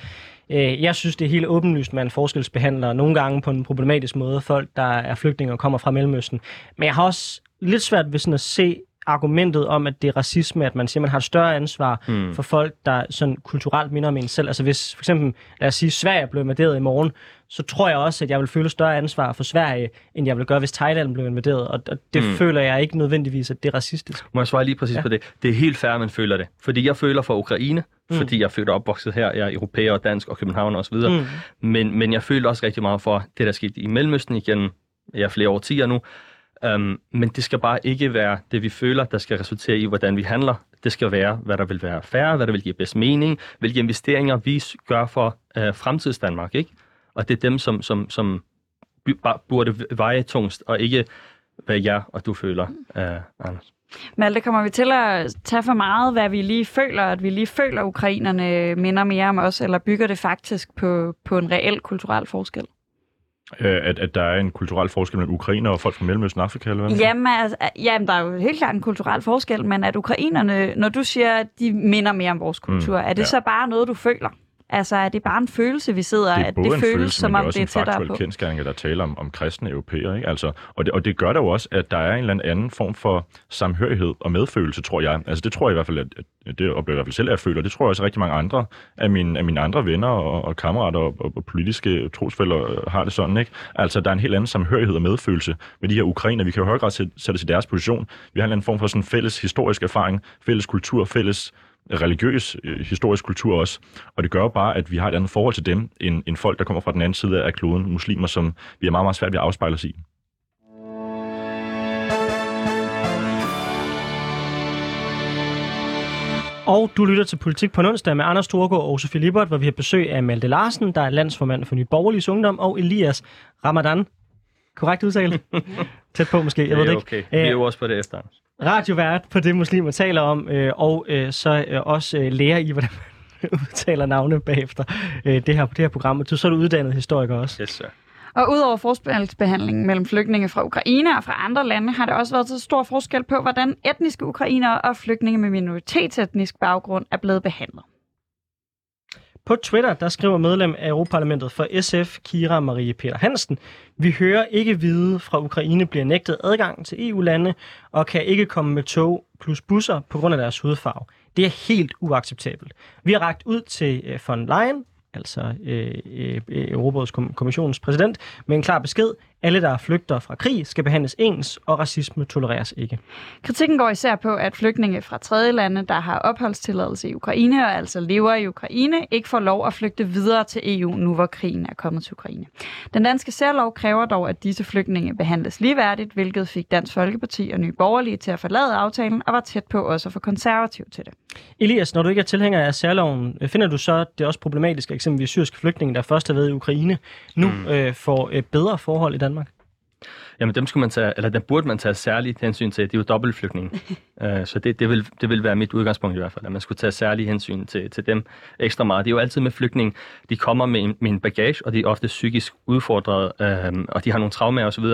Øh, jeg synes, det er helt åbenlyst, man forskelsbehandler nogle gange på en problematisk måde folk, der er flygtninge og kommer fra Mellemøsten. Men jeg har også lidt svært ved sådan at se argumentet om, at det er racisme, at man siger, at man har et større ansvar mm. for folk, der sådan kulturelt minder om en selv. Altså hvis for eksempel, lad os sige, Sverige blev invaderet i morgen, så tror jeg også, at jeg vil føle større ansvar for Sverige, end jeg vil gøre, hvis Thailand blev invaderet. Og, og det mm. føler jeg ikke nødvendigvis, at det er racistisk. Må jeg svare lige præcis ja. på det? Det er helt fair, at man føler det. Fordi jeg føler for Ukraine, mm. fordi jeg er født og opvokset her, jeg er europæer og dansk og København osv. Mm. Men, men jeg føler også rigtig meget for det, der skete i Mellemøsten igen, jeg er flere årtier nu, Um, men det skal bare ikke være det, vi føler, der skal resultere i, hvordan vi handler. Det skal være, hvad der vil være færre, hvad der vil give bedst mening, hvilke investeringer vi gør for uh, fremtids Danmark. Ikke? Og det er dem, som, som, som burde veje tungst, og ikke hvad jeg og du føler, uh, Anders. Malte, kommer vi til at tage for meget, hvad vi lige føler, at vi lige føler, at ukrainerne minder mere om os, eller bygger det faktisk på, på en reel kulturel forskel? Øh, at, at der er en kulturel forskel mellem ukrainer og folk fra Mellemøsten og Afrika, eller hvad? Jamen, altså, jamen, der er jo helt klart en kulturel forskel, men at ukrainerne, når du siger, at de minder mere om vores kultur, mm, er det ja. så bare noget, du føler? Altså, er det bare en følelse, vi sidder, det er at både det en føles, følelse, som om det det er er også en tættere faktuel på? kendskærning, at der taler om, om kristne europæere. Ikke? Altså, og, det, og det gør der jo også, at der er en eller anden form for samhørighed og medfølelse, tror jeg. Altså det tror jeg i hvert fald, at, at det oplever jeg i hvert fald selv, at jeg føler. Det tror jeg også rigtig mange andre af mine, af mine andre venner og, og kammerater og, og, og politiske trosfælder øh, har det sådan. Ikke? Altså der er en helt anden samhørighed og medfølelse med de her ukrainer. Vi kan jo i høj grad sætte, sætte os i deres position. Vi har en eller anden form for sådan fælles historisk erfaring, fælles kultur, fælles religiøs, øh, historisk kultur også. Og det gør jo bare, at vi har et andet forhold til dem, end, end folk, der kommer fra den anden side af kloden, muslimer, som vi er meget, meget svært ved at afspejle os i. Og du lytter til Politik på onsdag med Anders Storgård og Sofie Lippert, hvor vi har besøg af Malte Larsen, der er landsformand for Nye Borgerlige Ungdom, og Elias Ramadan. Korrekt udtale? Tæt på måske, jeg ved det det er ikke. okay. Vi er jo også på det efter. Radiovært på det, muslimer taler om, øh, og øh, så øh, også øh, lærer i, hvordan man udtaler navne bagefter øh, det, her, det her program. Og du så er du uddannet historiker også. Yes, sir. Og udover forskelsbehandlingen mellem flygtninge fra Ukraine og fra andre lande, har der også været så stor forskel på, hvordan etniske ukrainere og flygtninge med minoritetsetnisk baggrund er blevet behandlet. På Twitter, der skriver medlem af Europaparlamentet for SF, Kira Marie Peter Hansen, vi hører ikke vide fra Ukraine bliver nægtet adgang til EU-lande og kan ikke komme med tog plus busser på grund af deres hudfarve. Det er helt uacceptabelt. Vi har ragt ud til øh, von Leyen, altså øh, øh, Europarådets kom- kommissionens præsident, med en klar besked. Alle, der flygter fra krig, skal behandles ens, og racisme tolereres ikke. Kritikken går især på, at flygtninge fra tredje lande, der har opholdstilladelse i Ukraine og altså lever i Ukraine, ikke får lov at flygte videre til EU, nu hvor krigen er kommet til Ukraine. Den danske særlov kræver dog, at disse flygtninge behandles ligeværdigt, hvilket fik Dansk Folkeparti og Nye Borgerlige til at forlade aftalen og var tæt på også at få konservativ til det. Elias, når du ikke er tilhænger af særloven, øh, finder du så det også problematisk, at eksempelvis syriske flygtninge, der først har været i Ukraine, nu mm. øh, får øh, bedre forhold i Danmark? Jamen dem skulle man tage, eller dem burde man tage særligt hensyn til. Det er jo dobbeltflygtninge. uh, så det, det, vil, det vil være mit udgangspunkt i hvert fald, at man skulle tage særlig hensyn til, til dem ekstra meget. Det er jo altid med flygtninge, de kommer med en, med en bagage, og de er ofte psykisk udfordret, uh, og de har nogle traumer osv.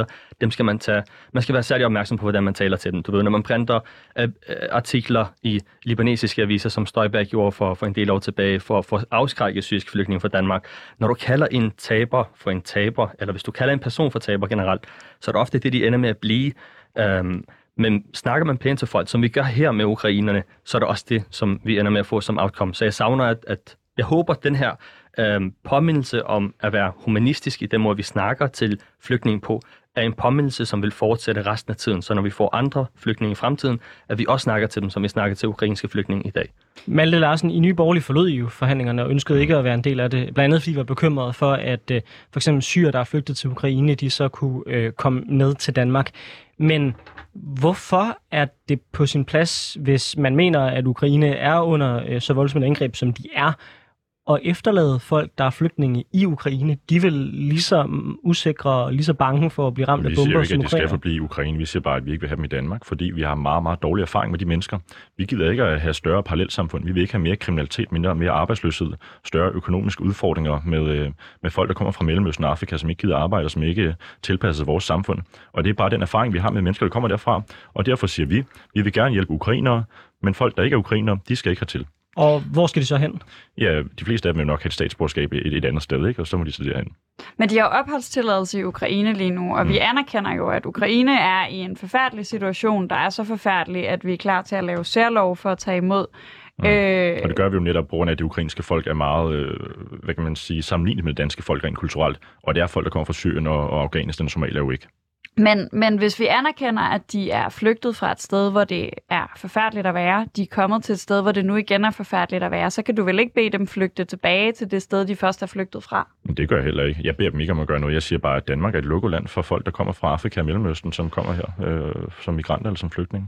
Dem skal man tage, man skal være særlig opmærksom på, hvordan man taler til dem. Du ved, når man printer uh, artikler i libanesiske aviser, som Støjberg gjorde for, for en del år tilbage, for, for at afskrække syriske flygtninge fra Danmark. Når du kalder en taber for en taber, eller hvis du kalder en person for taber generelt, så er det ofte det, de ender med at blive. Øhm, men snakker man pænt til folk, som vi gør her med ukrainerne, så er det også det, som vi ender med at få som outcome. Så jeg savner, at, at jeg håber, at den her øhm, påmindelse om at være humanistisk i den måde, vi snakker til flygtninge på, er en påmindelse, som vil fortsætte resten af tiden. Så når vi får andre flygtninge i fremtiden, at vi også snakker til dem, som vi snakker til ukrainske flygtninge i dag. Malte Larsen, i Nye Borgerlige forlod I jo forhandlingerne og ønskede ikke at være en del af det. Blandt andet fordi I var bekymret for, at øh, for eksempel syre, der er flygtet til Ukraine, de så kunne øh, komme ned til Danmark. Men hvorfor er det på sin plads, hvis man mener, at Ukraine er under øh, så voldsomt et angreb, som de er, og efterlade folk, der er flygtninge i Ukraine, de vel lige så usikre og lige så bange for at blive ramt af Vi siger bomber ikke, at de skal forblive i Ukraine. Vi siger bare, at vi ikke vil have dem i Danmark, fordi vi har meget, meget dårlig erfaring med de mennesker. Vi gider ikke at have større parallelsamfund. Vi vil ikke have mere kriminalitet, mindre mere arbejdsløshed, større økonomiske udfordringer med, øh, med folk, der kommer fra Mellemøsten og Afrika, som ikke gider arbejde og som ikke tilpasser vores samfund. Og det er bare den erfaring, vi har med mennesker, der kommer derfra. Og derfor siger vi, vi vil gerne hjælpe ukrainere, men folk, der ikke er ukrainere, de skal ikke hertil. Og hvor skal de så hen? Ja, de fleste af dem vil nok have et statsborgerskab et, et andet sted, ikke? og så må de så derhen. Men de har jo opholdstilladelse i Ukraine lige nu, og mm. vi anerkender jo, at Ukraine er i en forfærdelig situation, der er så forfærdelig, at vi er klar til at lave særlov for at tage imod. Mm. Øh... Og det gør vi jo netop på grund af, at det ukrainske folk er meget, øh, hvad kan man sige, sammenlignet med det danske folk rent kulturelt. Og det er folk, der kommer fra Syrien og, og Afghanistan og Somalia jo ikke. Men, men hvis vi anerkender, at de er flygtet fra et sted, hvor det er forfærdeligt at være, de er kommet til et sted, hvor det nu igen er forfærdeligt at være, så kan du vel ikke bede dem flygte tilbage til det sted, de først er flygtet fra? Det gør jeg heller ikke. Jeg beder dem ikke om at gøre noget. Jeg siger bare, at Danmark er et lukket land for folk, der kommer fra Afrika og Mellemøsten, som kommer her øh, som migranter eller som flygtninge.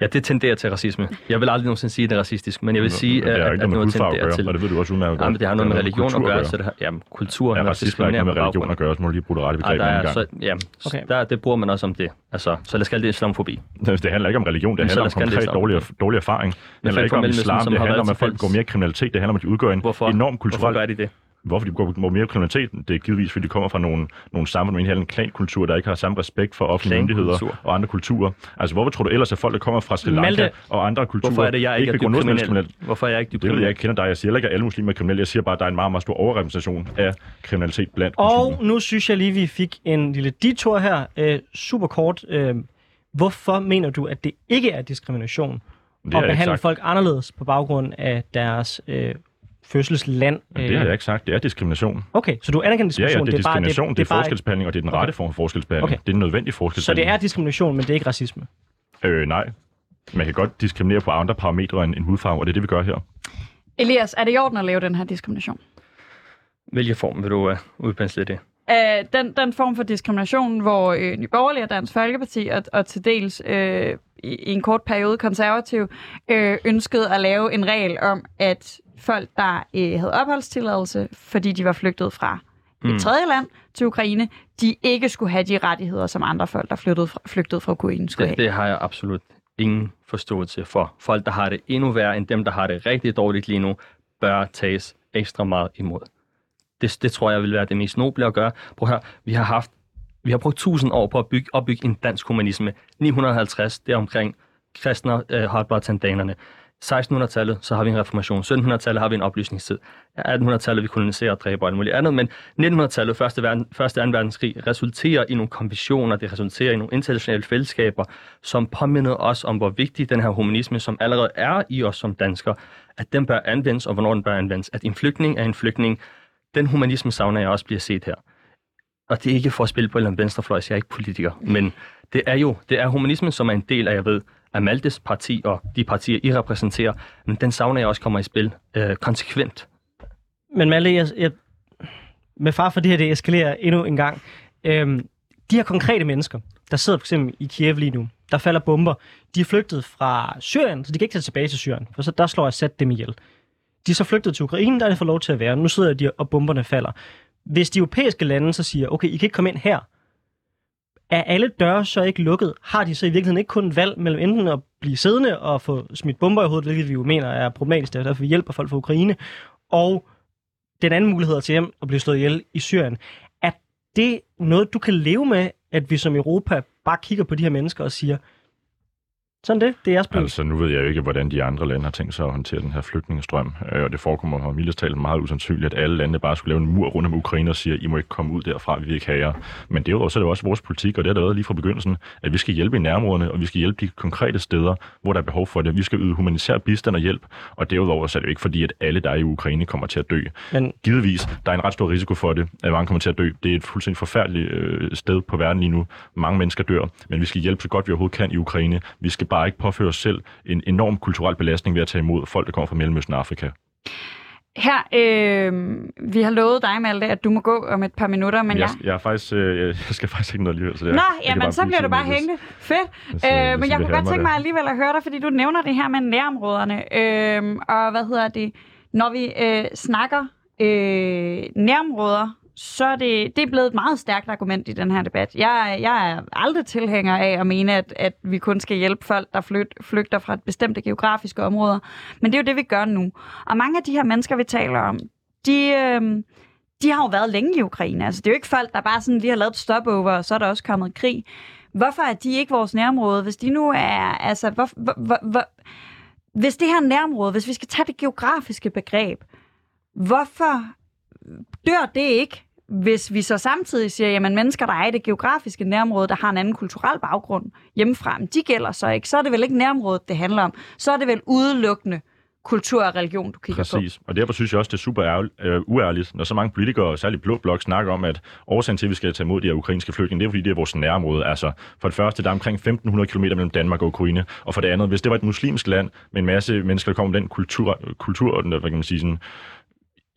Ja, det tenderer til racisme. Jeg vil aldrig nogensinde sige, at det er racistisk, men jeg vil sige, Men det at, at, at noget at tenderer gøre, til... og det ved du også udmærket Ja, men det har noget med religion at gøre, så det har, jamen, kultur Ja, racisme har ikke noget med religion at gøre, så må du lige bruge det rette begreb er, gang. så, ja, Okay. der, det bruger man også om det. Altså, så lad os kalde det islamofobi. Det handler ikke om religion, det handler om konkret dårlig, dårlig erfaring. Det handler ikke om islam, som det handler om, at folk går mere kriminalitet. Det handler om, at de udgør en Hvorfor? enorm Hvorfor kulturel gør de det? Hvorfor de går mere kriminalitet? Det er givetvis, fordi de kommer fra nogle, nogle samfund med en klankultur, der ikke har samme respekt for offentlige myndigheder og andre kulturer. Altså, hvorfor tror du ellers, at folk, der kommer fra Sri Lanka Malte. og andre kulturer, Hvorfor er det, jeg ikke er begår noget kriminel? kriminelt? Hvorfor er jeg ikke dybt Det ved jeg ikke kender dig. Jeg siger heller ikke, at alle muslimer er kriminelle. Jeg siger bare, at der er en meget, meget stor overrepræsentation af kriminalitet blandt Og muslimer. nu synes jeg lige, vi fik en lille detur her. Øh, super kort. Øh, hvorfor mener du, at det ikke er diskrimination Det at ikke behandle folk anderledes på baggrund af deres øh, fødselsland? Men Det har jeg ikke sagt. Det er diskrimination. Okay, så du anerkender Ja, ja, diskrimination? det er bare- diskrimination, det, det er bare- forskelsbehandling, og det er den rette form for forskelsbehandling. Okay. Det er en nødvendig Så forskelsbehandling. det er diskrimination, men det er ikke racisme? Øh, nej. Man kan godt diskriminere på andre parametre end, end hudfarve, og det er det, vi gør her. Elias, er det i orden at lave den her diskrimination? Hvilken form vil du uh, udpensle det? Øh, den, den form for diskrimination, hvor øh, Nye Borgerlige og Dansk Folkeparti og, og til dels øh, i, i en kort periode konservativ øh, ønskede at lave en regel om, at folk, der øh, havde opholdstilladelse, fordi de var flygtet fra et Mm. tredje land til Ukraine, de ikke skulle have de rettigheder, som andre folk, der flygtede fra, flygtede fra Ukraine, skulle Det, have. det har jeg absolut ingen forståelse for. Folk, der har det endnu værre end dem, der har det rigtig dårligt lige nu, bør tages ekstra meget imod. Det, det tror jeg vil være det mest noble at gøre. Prøv her, vi har haft vi har brugt 1000 år på at bygge, opbygge en dansk humanisme. 950, det er omkring kristne, øh, hardbar-tandanerne. 1600-tallet, så har vi en reformation. 1700-tallet har vi en oplysningstid. 1800-tallet, vi koloniserer og dræber og alt muligt andet. Men 1900-tallet, første, verden, første anden verdenskrig, resulterer i nogle konventioner, det resulterer i nogle internationale fællesskaber, som påminder os om, hvor vigtig den her humanisme, som allerede er i os som danskere, at den bør anvendes, og hvornår den bør anvendes. At en flygtning er en flygtning. Den humanisme savner jeg også bliver set her. Og det er ikke for at spille på en eller anden venstrefløj, så jeg er ikke politiker. Men det er jo, det er humanismen, som er en del af, jeg ved, af parti og de partier, I repræsenterer. Men den savner jeg også kommer i spil øh, konsekvent. Men Malte, jeg, jeg, med far for det her, det eskalerer endnu en gang. Øhm, de her konkrete mennesker, der sidder for eksempel i Kiev lige nu, der falder bomber, de er flygtet fra Syrien, så de kan ikke tage tilbage til Syrien, for så der slår Assad dem ihjel. De er så flygtet til Ukraine, der er det for lov til at være. Nu sidder de, og bomberne falder. Hvis de europæiske lande så siger, okay, I kan ikke komme ind her, er alle døre så ikke lukket? Har de så i virkeligheden ikke kun et valg mellem enten at blive siddende og få smidt bomber i hovedet, hvilket vi jo mener er problematisk, det er derfor vi hjælper folk fra Ukraine, og den anden mulighed er til hjem at blive slået ihjel i Syrien. Er det noget, du kan leve med, at vi som Europa bare kigger på de her mennesker og siger, sådan det, det er jeres. Altså, nu ved jeg jo ikke, hvordan de andre lande har tænkt sig at håndtere den her flygtningestrøm. Øh, Og det forekommer mig mildest talt meget usandsynligt, at alle lande bare skulle lave en mur rundt om Ukraine og sige, I må ikke komme ud derfra, vi vil ikke have jer. Men så er det jo også vores politik, og det har der været lige fra begyndelsen, at vi skal hjælpe i nærområderne, og vi skal hjælpe de konkrete steder, hvor der er behov for det. Vi skal yde humanitær bistand og hjælp, og derudover så er det jo ikke fordi, at alle, der er i Ukraine, kommer til at dø. Men Givetvis, der er en ret stor risiko for det, at mange kommer til at dø. Det er et fuldstændig forfærdeligt øh, sted på verden lige nu. Mange mennesker dør, men vi skal hjælpe så godt vi overhovedet kan i Ukraine. Vi skal bare ikke påføre os selv en enorm kulturel belastning ved at tage imod folk, der kommer fra Mellemøsten og Afrika. Her, øh, vi har lovet dig, Malte, at du må gå om et par minutter, men jeg, jeg... jeg, er faktisk, øh, jeg skal faktisk ikke noget alligevel. Så det, Nå, jeg kan jamen så bliver du bare hængende. Fedt. Hvis, Øh, men jeg vil kunne godt tænke mig alligevel at høre dig, fordi du nævner det her med nærområderne. Øh, og hvad hedder det? Når vi øh, snakker øh, nærområder, så er det, det er blevet et meget stærkt argument i den her debat. Jeg, jeg er aldrig tilhænger af at mene, at, at vi kun skal hjælpe folk, der flyt, flygter fra et bestemte geografiske områder. Men det er jo det, vi gør nu. Og mange af de her mennesker, vi taler om, de, øh, de har jo været længe i Ukraine. Altså, det er jo ikke folk, der bare sådan lige har lavet et stopover, og så er der også kommet krig. Hvorfor er de ikke vores nærområde? Hvis de nu er... Altså, hvor, hvor, hvor, hvor, hvis det her nærområde, hvis vi skal tage det geografiske begreb, hvorfor dør det ikke, hvis vi så samtidig siger, jamen mennesker, der er i det geografiske nærområde, der har en anden kulturel baggrund hjemmefra, men de gælder så ikke. Så er det vel ikke nærområdet, det handler om. Så er det vel udelukkende kultur og religion, du kigger på. Præcis, og derfor synes jeg også, det er super ærgerligt, øh, uærligt, når så mange politikere, særligt blå blok, snakker om, at årsagen til, at vi skal tage imod de her ukrainske flygtninge, det er fordi, det er vores nærområde. Altså, for det første, der er omkring 1500 km mellem Danmark og Ukraine, og for det andet, hvis det var et muslimsk land med en masse mennesker, der kommer med den kultur, kultur den der, hvad kan man sige, sådan,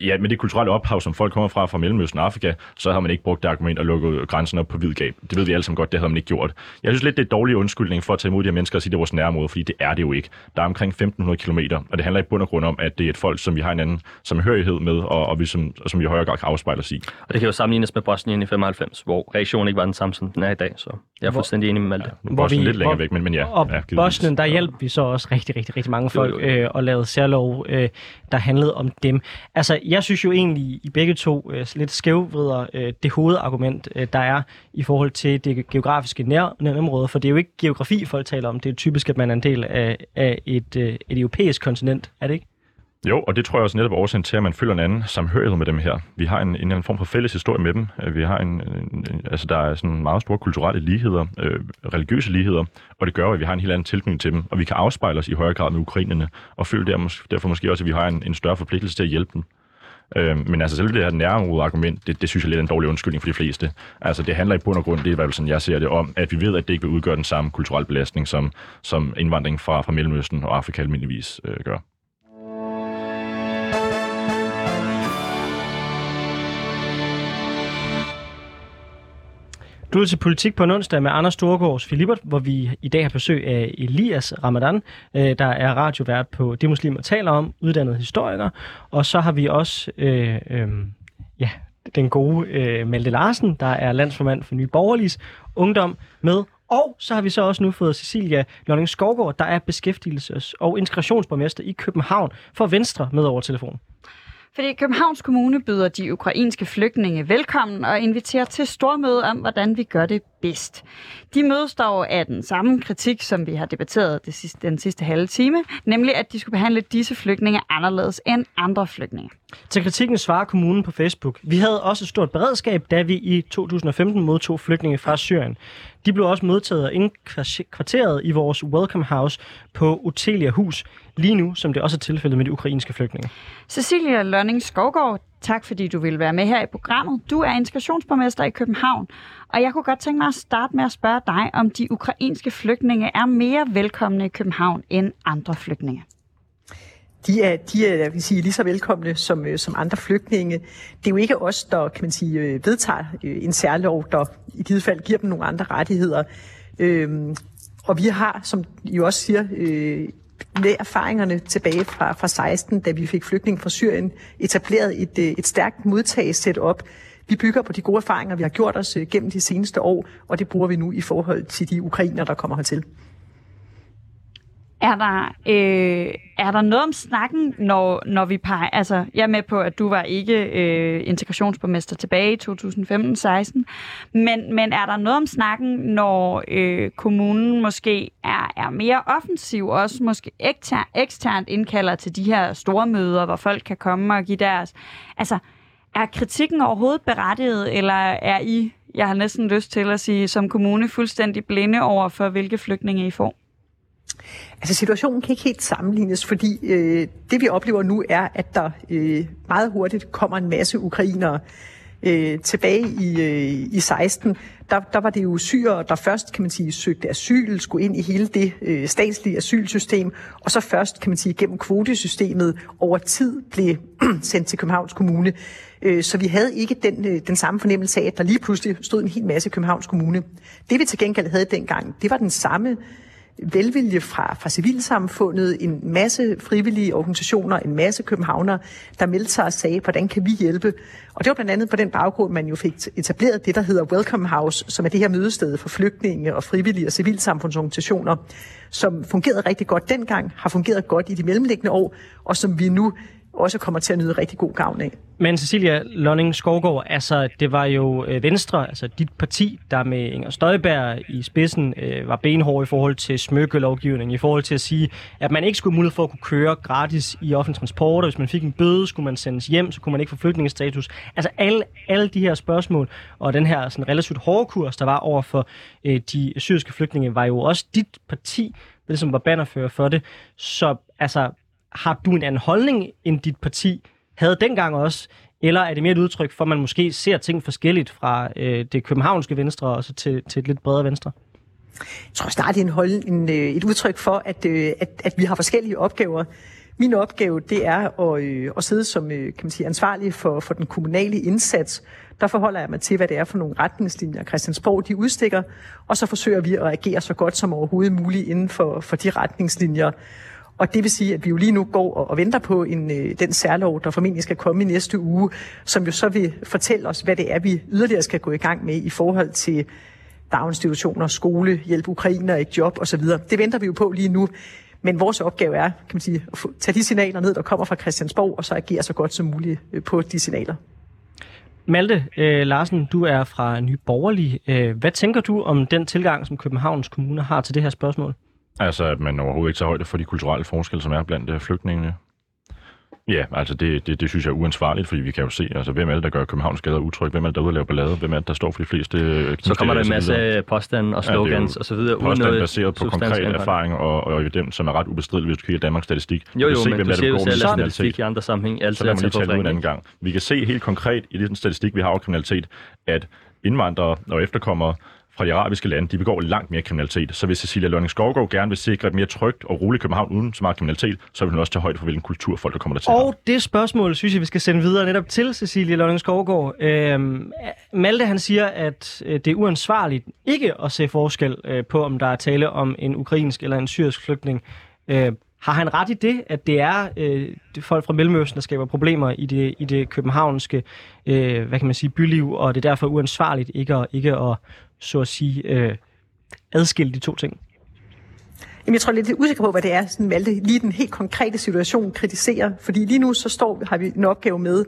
ja, med det kulturelle ophav, som folk kommer fra, fra Mellemøsten og Afrika, så har man ikke brugt det argument at lukke grænsen op på hvid gab. Det ved vi alle sammen godt, det havde man ikke gjort. Jeg synes lidt, det er dårlig undskyldning for at tage imod de her mennesker og sige, det er vores nærområde, fordi det er det jo ikke. Der er omkring 1500 km, og det handler i bund og grund om, at det er et folk, som vi har en anden samhørighed med, og, og vi som, som vi i højere grad kan afspejle os i. Og det kan jo sammenlignes med Bosnien i 95, hvor reaktionen ikke var den samme, som den er i dag. Så jeg er Hvor- fuldstændig enig med Malte. Nu Hvor Bosnien vi- lidt længere hvor- væk, men, men ja. Og ja, ja. Bosnien, der hjalp vi så også rigtig, rigtig, rigtig mange folk Jo, jo, øh, og lavede særlov, øh, der handlede om dem. Altså, jeg synes jo egentlig, I begge to øh, lidt skævvrider øh, det hovedargument, øh, der er i forhold til det geografiske nær, nærområde, for det er jo ikke geografi, folk taler om. Det er typisk, at man er en del af, af et, øh, et europæisk kontinent, er det ikke? Jo, og det tror jeg også netop er årsagen til, at man føler en anden samhørighed med dem her. Vi har en, en eller anden form for fælles historie med dem. Øh, vi har en, en, en altså der er sådan meget store kulturelle ligheder, øh, religiøse ligheder, og det gør at vi har en helt anden tilknytning til dem, og vi kan afspejle os i højere grad med ukrainerne, og føle der, derfor måske også, at vi har en, en større forpligtelse til at hjælpe dem. Øh, men altså selv det her nærområde argument, det, det synes jeg lidt er en dårlig undskyldning for de fleste. Altså det handler i bund og grund, det er i hvert fald sådan, jeg ser det om, at vi ved, at det ikke vil udgøre den samme kulturelle belastning, som, som indvandring fra, fra Mellemøsten og Afrika almindeligvis øh, gør. Du er til politik på en onsdag med Anders Storgårds Filibert, hvor vi i dag har besøg af Elias Ramadan, øh, der er radiovært på Det Muslimer taler om, uddannet historiker. Og så har vi også øh, øh, ja, den gode øh, Malte Larsen, der er landsformand for Nye Borgerliges Ungdom med. Og så har vi så også nu fået Cecilia Lønning Skovgaard, der er beskæftigelses- og integrationsborgmester i København for Venstre med over telefonen. Fordi Københavns Kommune byder de ukrainske flygtninge velkommen og inviterer til stormøde om, hvordan vi gør det bedst. De mødes dog af den samme kritik, som vi har debatteret det sidste, den sidste halve time, nemlig at de skulle behandle disse flygtninge anderledes end andre flygtninge. Til kritikken svarer kommunen på Facebook. Vi havde også et stort beredskab, da vi i 2015 modtog flygtninge fra Syrien. De blev også modtaget og indkvarteret i vores Welcome House på Otelia Hus, lige nu, som det også er tilfældet med de ukrainske flygtninge. Cecilia Lønning Skovgaard, tak fordi du ville være med her i programmet. Du er integrationsborgmester i København, og jeg kunne godt tænke mig at starte med at spørge dig, om de ukrainske flygtninge er mere velkomne i København end andre flygtninge. de er, de er jeg vil sige, lige så velkomne som, øh, som andre flygtninge. Det er jo ikke os, der kan man sige, øh, vedtager øh, en særlov, der i givet fald giver dem nogle andre rettigheder. Øhm, og vi har, som I jo også siger, øh, med erfaringerne tilbage fra, fra 16, da vi fik flygtninge fra Syrien, etableret et, øh, et stærkt modtagesæt op. Vi bygger på de gode erfaringer, vi har gjort os øh, gennem de seneste år, og det bruger vi nu i forhold til de ukrainer, der kommer hertil. Er der, øh, er der noget om snakken, når, når vi peger... Altså, jeg er med på, at du var ikke øh, integrationsborgmester tilbage i 2015-16, men, men er der noget om snakken, når øh, kommunen måske er, er mere offensiv, også måske ekster, eksternt indkalder til de her store møder, hvor folk kan komme og give deres... Altså, er kritikken overhovedet berettiget, eller er I, jeg har næsten lyst til at sige, som kommune fuldstændig blinde over for, hvilke flygtninge I får? Altså situationen kan ikke helt sammenlignes, fordi øh, det vi oplever nu er, at der øh, meget hurtigt kommer en masse ukrainere. Øh, tilbage i, øh, i 16, der, der var det jo syre, der først, kan man sige, søgte asyl, skulle ind i hele det øh, statslige asylsystem, og så først, kan man sige, gennem kvotesystemet over tid blev sendt til Københavns Kommune. Øh, så vi havde ikke den, øh, den samme fornemmelse af, at der lige pludselig stod en hel masse i Københavns Kommune. Det vi til gengæld havde dengang, det var den samme velvilje fra, fra civilsamfundet, en masse frivillige organisationer, en masse københavner, der meldte sig og sagde, hvordan kan vi hjælpe? Og det var blandt andet på den baggrund, man jo fik etableret det, der hedder Welcome House, som er det her mødested for flygtninge og frivillige og civilsamfundsorganisationer, som fungerede rigtig godt dengang, har fungeret godt i de mellemliggende år, og som vi nu også kommer til at nyde rigtig god gavn af. Men Cecilia Lonning Skovgaard, altså det var jo øh, Venstre, altså dit parti, der med Inger Støjberg i spidsen øh, var benhård i forhold til smykkelovgivning, i forhold til at sige, at man ikke skulle mulighed for at kunne køre gratis i offentlig transport, og hvis man fik en bøde, skulle man sendes hjem, så kunne man ikke få flygtningestatus. Altså alle, alle de her spørgsmål, og den her sådan relativt hårde kurs, der var over for øh, de syriske flygtninge, var jo også dit parti, det som ligesom var bannerfører for det. Så altså, har du en anden holdning, end dit parti havde dengang også? Eller er det mere et udtryk for, at man måske ser ting forskelligt fra øh, det københavnske venstre og så til, til et lidt bredere venstre? Jeg tror snart, det er en hold, en, øh, et udtryk for, at, øh, at, at vi har forskellige opgaver. Min opgave, det er at, øh, at sidde som øh, kan man sige, ansvarlig for, for den kommunale indsats. Der forholder jeg mig til, hvad det er for nogle retningslinjer, Christiansborg de udstikker, og så forsøger vi at agere så godt som overhovedet muligt inden for, for de retningslinjer. Og det vil sige, at vi jo lige nu går og, og venter på en, øh, den særlov, der formentlig skal komme i næste uge, som jo så vil fortælle os, hvad det er, vi yderligere skal gå i gang med i forhold til daginstitutioner, skole, hjælp ukrainer, ikke job osv. Det venter vi jo på lige nu. Men vores opgave er, kan man sige, at tage de signaler ned, der kommer fra Christiansborg, og så agere så godt som muligt øh, på de signaler. Malte øh, Larsen, du er fra Nye Borgerlig. Øh, hvad tænker du om den tilgang, som Københavns Kommune har til det her spørgsmål? Altså, at man overhovedet ikke tager højde for de kulturelle forskelle, som er blandt øh, flygtningene. Ja, altså det, det, det synes jeg er uansvarligt, fordi vi kan jo se, altså hvem er det, der gør Københavns gader utryg, hvem er det, der er lave ballade, hvem er det, der står for de fleste øh, Så kommer der en knibtager og så videre. masse påstande og Ja, slogans og så videre, uden noget baseret på konkret erfaring og, og evidens, som er ret ubestrideligt, hvis du kigger Danmarks statistik. Jo, jo, se, men hvem du der siger jo selv, at statistik i andre sammenhæng altid Så er til ud en anden gang. Vi kan se helt konkret i den statistik, vi har over kriminalitet, at indvandrere og efterkommere fra de arabiske lande, de begår langt mere kriminalitet. Så hvis Cecilia Lønning Skovgaard gerne vil sikre et mere trygt og roligt København uden så meget kriminalitet, så vil hun også tage højde for, hvilken kultur folk, der kommer der til. Og det spørgsmål, synes jeg, vi skal sende videre netop til Cecilie Lønning Skovgaard. Øhm, Malte, han siger, at øh, det er uansvarligt ikke at se forskel øh, på, om der er tale om en ukrainsk eller en syrisk flygtning. Øh, har han ret i det, at det er øh, det folk fra Mellemøsten, der skaber problemer i det, i det københavnske øh, hvad kan man sige, byliv, og det er derfor uansvarligt ikke at, ikke at så at sige, øh, adskille de to ting? Jamen, jeg tror lidt jeg er usikker på, hvad det er, sådan Malte lige den helt konkrete situation kritiserer. Fordi lige nu så står, har vi en opgave med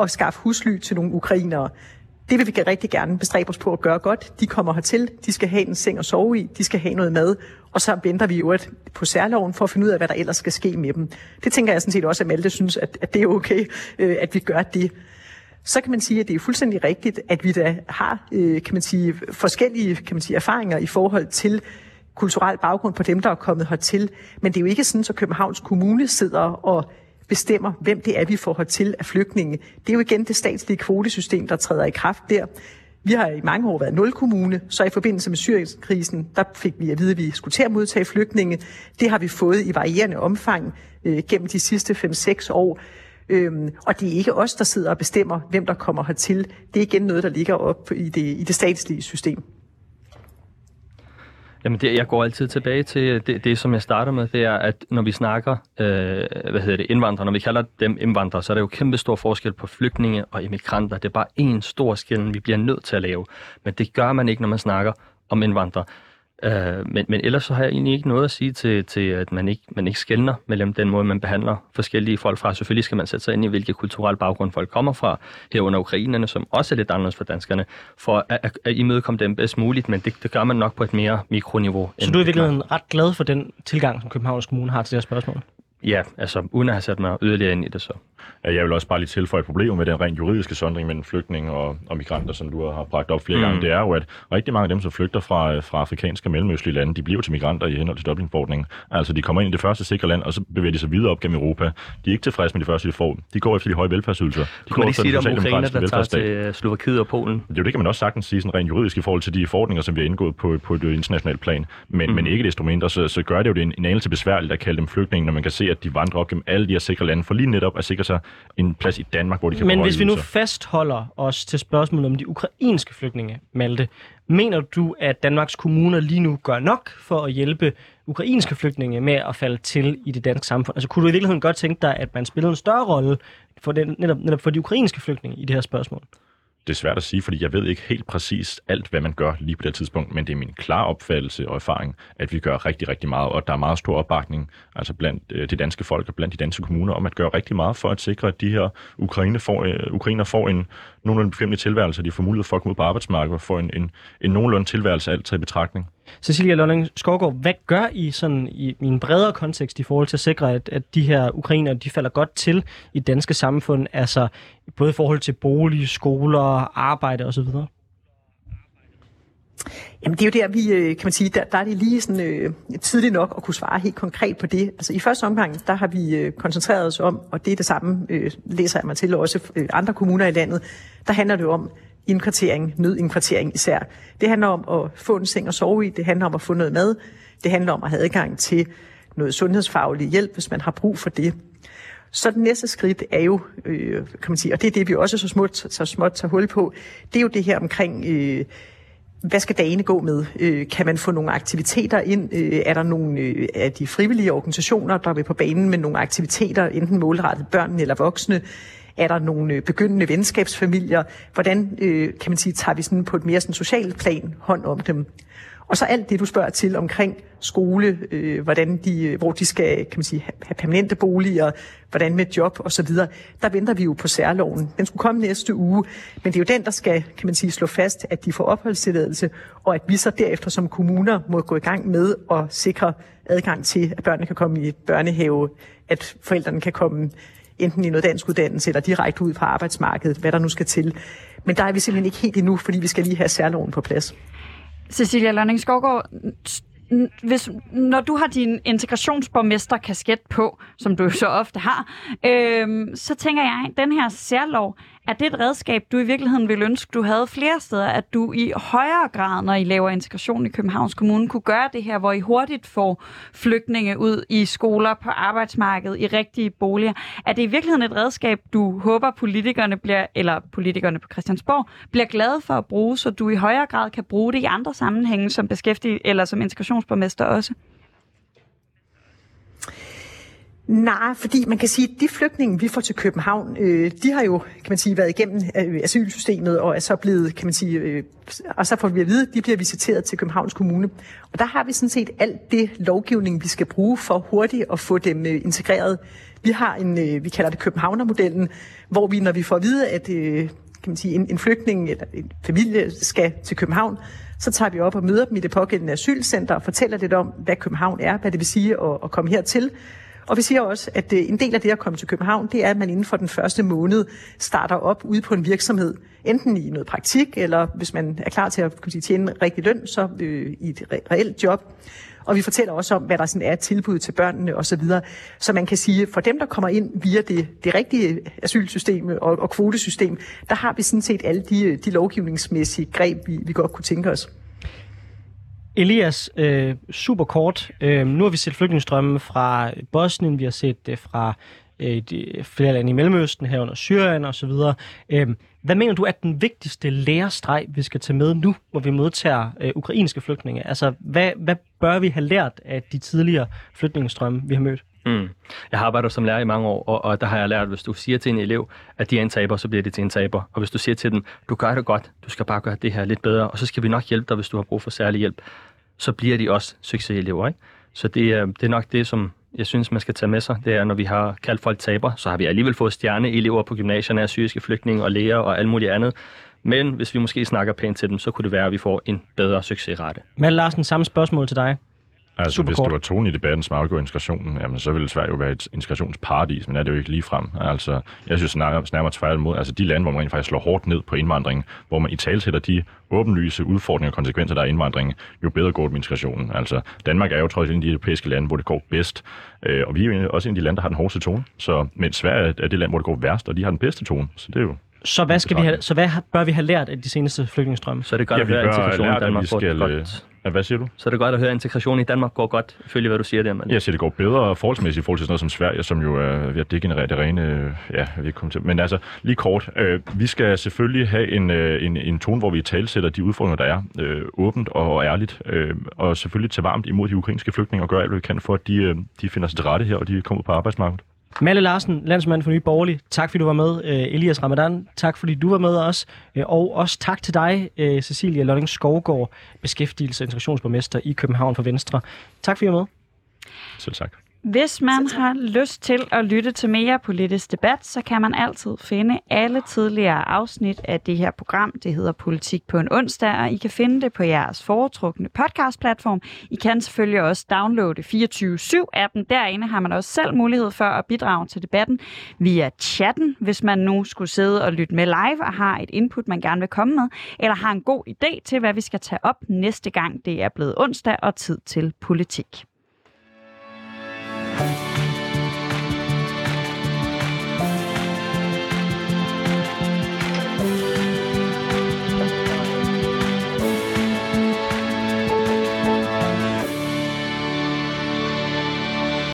at skaffe husly til nogle ukrainere. Det vil vi rigtig gerne bestræbe os på at gøre godt. De kommer hertil, de skal have en seng at sove i, de skal have noget mad, og så venter vi jo på særloven for at finde ud af, hvad der ellers skal ske med dem. Det tænker jeg sådan set også, at Malte synes, at, at det er okay, øh, at vi gør det. Så kan man sige, at det er fuldstændig rigtigt, at vi da har øh, kan man sige, forskellige kan man sige, erfaringer i forhold til kulturel baggrund på dem, der er kommet hertil. Men det er jo ikke sådan, at Københavns Kommune sidder og bestemmer, hvem det er, vi får hertil af flygtninge. Det er jo igen det statslige kvotesystem, der træder i kraft der. Vi har i mange år været nul kommune, så i forbindelse med Syrienskrisen, der fik vi at vide, at vi skulle til at modtage flygtninge. Det har vi fået i varierende omfang øh, gennem de sidste 5-6 år. Øhm, og det er ikke os, der sidder og bestemmer, hvem der kommer hertil. Det er igen noget, der ligger op i det, i det statslige system. Jamen, det, jeg går altid tilbage til det, det, som jeg starter med, det er, at når vi snakker, øh, hvad hedder det, indvandrere, når vi kalder dem indvandrere, så er der jo kæmpe stor forskel på flygtninge og immigranter. Det er bare en stor skillen, vi bliver nødt til at lave. Men det gør man ikke, når man snakker om indvandrere. Øh, men, men ellers så har jeg egentlig ikke noget at sige til, til at man ikke, man ikke skældner mellem den måde, man behandler forskellige folk fra. Selvfølgelig skal man sætte sig ind i, hvilke kulturel baggrund folk kommer fra, herunder ukrainerne, som også er lidt anderledes for danskerne, for at, at, at imødekomme dem bedst muligt, men det, det gør man nok på et mere mikroniveau. Så du er i virkeligheden ret glad for den tilgang, som Københavns Kommune har til det her spørgsmål? Ja, altså uden at have sat mig yderligere ind i det så. Jeg vil også bare lige tilføje et problem med den rent juridiske sondring mellem flygtninge og, og migranter, som du har bragt op flere Mm. gange. Det er jo, at rigtig mange af dem, som flygter fra, fra afrikanske og mellemøstlige lande, de bliver til migranter i henhold til Dublin-forordningen. Altså, de kommer ind i det første sikre land, og så bevæger de sig videre op gennem Europa. De er ikke tilfredse med de første, de får. De går efter de høje velfærdsydelser. De Kunne man ikke sige det om Ukraine, socialdemokratiske der tager til øh, Slovakiet og Polen? Det er jo det, kan man også sagtens sige sådan rent juridisk i forhold til de forordninger, som vi har indgået på, på et internationalt plan. Men, mm. men ikke desto mindre, så, så gør det jo det en, en anelse besværligt at kalde dem flygtninge, når man kan se, at de vandrer op gennem alle de her sikre lande, for lige netop at sikre sig en plads i Danmark, hvor de kan Men hvis vi nu fastholder os til spørgsmålet om de ukrainske flygtninge, Malte, mener du, at Danmarks kommuner lige nu gør nok for at hjælpe ukrainske flygtninge med at falde til i det danske samfund? Altså kunne du i virkeligheden godt tænke dig, at man spillede en større rolle for den, netop, netop for de ukrainske flygtninge i det her spørgsmål? Det er svært at sige, fordi jeg ved ikke helt præcist alt, hvad man gør lige på det tidspunkt, men det er min klare opfattelse og erfaring, at vi gør rigtig, rigtig meget, og der er meget stor opbakning altså blandt øh, det danske folk og blandt de danske kommuner om at gøre rigtig meget for at sikre, at de her ukrainer får, øh, ukrainer får en nogenlunde bekvemmelig tilværelse, de får mulighed for at komme ud på arbejdsmarkedet og få en, en, en nogenlunde tilværelse alt taget i betragtning. Cecilia Lolling Skovgaard, hvad gør I sådan i, i en bredere kontekst i forhold til at sikre, at, at de her ukrainer, de falder godt til i det danske samfund, altså både i forhold til bolig, skoler, arbejde osv.? Jamen det er jo der, vi øh, kan man sige, der, der er det lige sådan øh, tidligt nok at kunne svare helt konkret på det. Altså i første omgang, der har vi øh, koncentreret os om, og det er det samme, øh, læser jeg mig til også øh, andre kommuner i landet, der handler det jo om indkvartering, nødindkvartering især. Det handler om at få en seng at sove i, det handler om at få noget mad, det handler om at have adgang til noget sundhedsfaglig hjælp, hvis man har brug for det. Så det næste skridt er jo, øh, kan man sige, og det er det, vi også så småt, så småt tager hul på, det er jo det her omkring, øh, hvad skal dagene gå med? Øh, kan man få nogle aktiviteter ind? Øh, er der nogle øh, af de frivillige organisationer, der vil på banen med nogle aktiviteter, enten målrettet børn eller voksne? Er der nogle øh, begyndende venskabsfamilier? Hvordan øh, kan man sige, tager vi sådan på et mere sådan socialt plan hånd om dem? Og så alt det, du spørger til omkring skole, øh, hvordan de, øh, hvor de skal kan man sige, have permanente boliger, hvordan med job og så videre. Der venter vi jo på særloven. Den skulle komme næste uge, men det er jo den, der skal kan man sige, slå fast, at de får opholdstilladelse, og at vi så derefter som kommuner må gå i gang med at sikre adgang til, at børnene kan komme i børnehave, at forældrene kan komme enten i noget dansk uddannelse eller direkte ud på arbejdsmarkedet, hvad der nu skal til. Men der er vi simpelthen ikke helt endnu, fordi vi skal lige have særloven på plads. Cecilia Lønning Skovgaard, hvis, når du har din integrationsborgmester-kasket på, som du så ofte har, øhm, så tænker jeg, at den her særlov, er det et redskab, du i virkeligheden ville ønske, du havde flere steder, at du i højere grad, når I laver integration i Københavns Kommune, kunne gøre det her, hvor I hurtigt får flygtninge ud i skoler, på arbejdsmarkedet, i rigtige boliger? Er det i virkeligheden et redskab, du håber, politikerne bliver, eller politikerne på Christiansborg, bliver glade for at bruge, så du i højere grad kan bruge det i andre sammenhænge som beskæftig eller som integrationsborgmester også? Nej, fordi man kan sige, at de flygtninge, vi får til København, øh, de har jo, kan man sige, været igennem øh, asylsystemet og er så blevet, kan man sige, øh, og så får vi at vide, at de bliver visiteret til Københavns Kommune. Og der har vi sådan set alt det lovgivning, vi skal bruge for hurtigt at få dem øh, integreret. Vi har en, øh, vi kalder det Københavnermodellen, hvor vi, når vi får at vide, at øh, kan man sige, en, en flygtning eller en familie skal til København, så tager vi op og møder dem i det pågældende asylcenter og fortæller lidt om, hvad København er, hvad det vil sige at, at komme hertil. Og vi siger også, at øh, en del af det at komme til København, det er, at man inden for den første måned starter op ude på en virksomhed. Enten i noget praktik, eller hvis man er klar til at kan sige, tjene rigtig løn, så øh, i et reelt job. Og vi fortæller også om, hvad der sådan er tilbud til børnene osv. Så, så man kan sige, for dem, der kommer ind via det, det rigtige asylsystem og, og kvotesystem, der har vi sådan set alle de, øh, de lovgivningsmæssige greb, vi, vi godt kunne tænke os. Elias, øh, super kort. Øh, nu har vi set flygtningestrømme fra Bosnien, vi har set det fra øh, de, flere lande i Mellemøsten, herunder Syrien osv. Øh, hvad mener du er den vigtigste lærestreg, vi skal tage med nu, hvor vi modtager øh, ukrainske flygtninge? Altså, hvad, hvad bør vi have lært af de tidligere flygtningestrømme, vi har mødt? Mm. Jeg har arbejdet som lærer i mange år, og, og der har jeg lært, at hvis du siger til en elev, at de er en taber, så bliver det til en taber. Og hvis du siger til dem, du gør det godt, du skal bare gøre det her lidt bedre, og så skal vi nok hjælpe dig, hvis du har brug for særlig hjælp, så bliver de også succeselever. Ikke? Så det, er, det er nok det, som jeg synes, man skal tage med sig. Det er, når vi har kaldt folk taber, så har vi alligevel fået stjerneelever på gymnasierne af syriske flygtninge og læger og alt muligt andet. Men hvis vi måske snakker pænt til dem, så kunne det være, at vi får en bedre succesrate. Men Larsen, samme spørgsmål til dig. Altså, Super hvis kort. det var tonen i debatten, som afgår integrationen, jamen, så ville Sverige jo være et integrationsparadis, men er det jo ikke lige frem. Altså, jeg synes nærmere, nærmere tværtimod, altså de lande, hvor man rent faktisk slår hårdt ned på indvandringen, hvor man i talsætter de åbenlyse udfordringer og konsekvenser, der er indvandringen, jo bedre går det med integrationen. Altså, Danmark er jo trods alt en af de europæiske lande, hvor det går bedst, øh, og vi er jo også en af de lande, der har den hårdeste tone. Så, men Sverige er det land, hvor det går værst, og de har den bedste tone. Så det er jo så hvad, skal vi have, så hvad bør vi have lært af de seneste flygtningestrømme? Så er det godt ja, at høre, at integrationen i Danmark skal, godt. Ja, hvad siger du? Så er det godt at høre, at integrationen i Danmark går godt, følge hvad du siger der. Men... Jeg siger, det går bedre forholdsmæssigt i forhold til sådan noget som Sverige, som jo er ved at degenerere det rene... Øh, ja, jeg vil komme til. Men altså, lige kort. Øh, vi skal selvfølgelig have en, øh, en, en tone, hvor vi talsætter de udfordringer, der er, øh, åbent og ærligt, øh, og selvfølgelig tage varmt imod de ukrainske flygtninge og gøre alt, hvad vi kan for, at de, øh, de finder sig til rette her, og de kommer på arbejdsmarkedet. Malle Larsen, landsmand for Nye Borgerlige, tak fordi du var med. Øh, Elias Ramadan, tak fordi du var med os. Øh, og også tak til dig, øh, Cecilia Lønning Skovgaard, beskæftigelse- og integrationsborgmester i København for Venstre. Tak fordi du var med. Selv tak. Hvis man har lyst til at lytte til mere politisk debat, så kan man altid finde alle tidligere afsnit af det her program. Det hedder Politik på en onsdag, og I kan finde det på jeres foretrukne podcastplatform. I kan selvfølgelig også downloade 24-7-appen. Derinde har man også selv mulighed for at bidrage til debatten via chatten, hvis man nu skulle sidde og lytte med live og har et input, man gerne vil komme med, eller har en god idé til, hvad vi skal tage op næste gang det er blevet onsdag og tid til politik.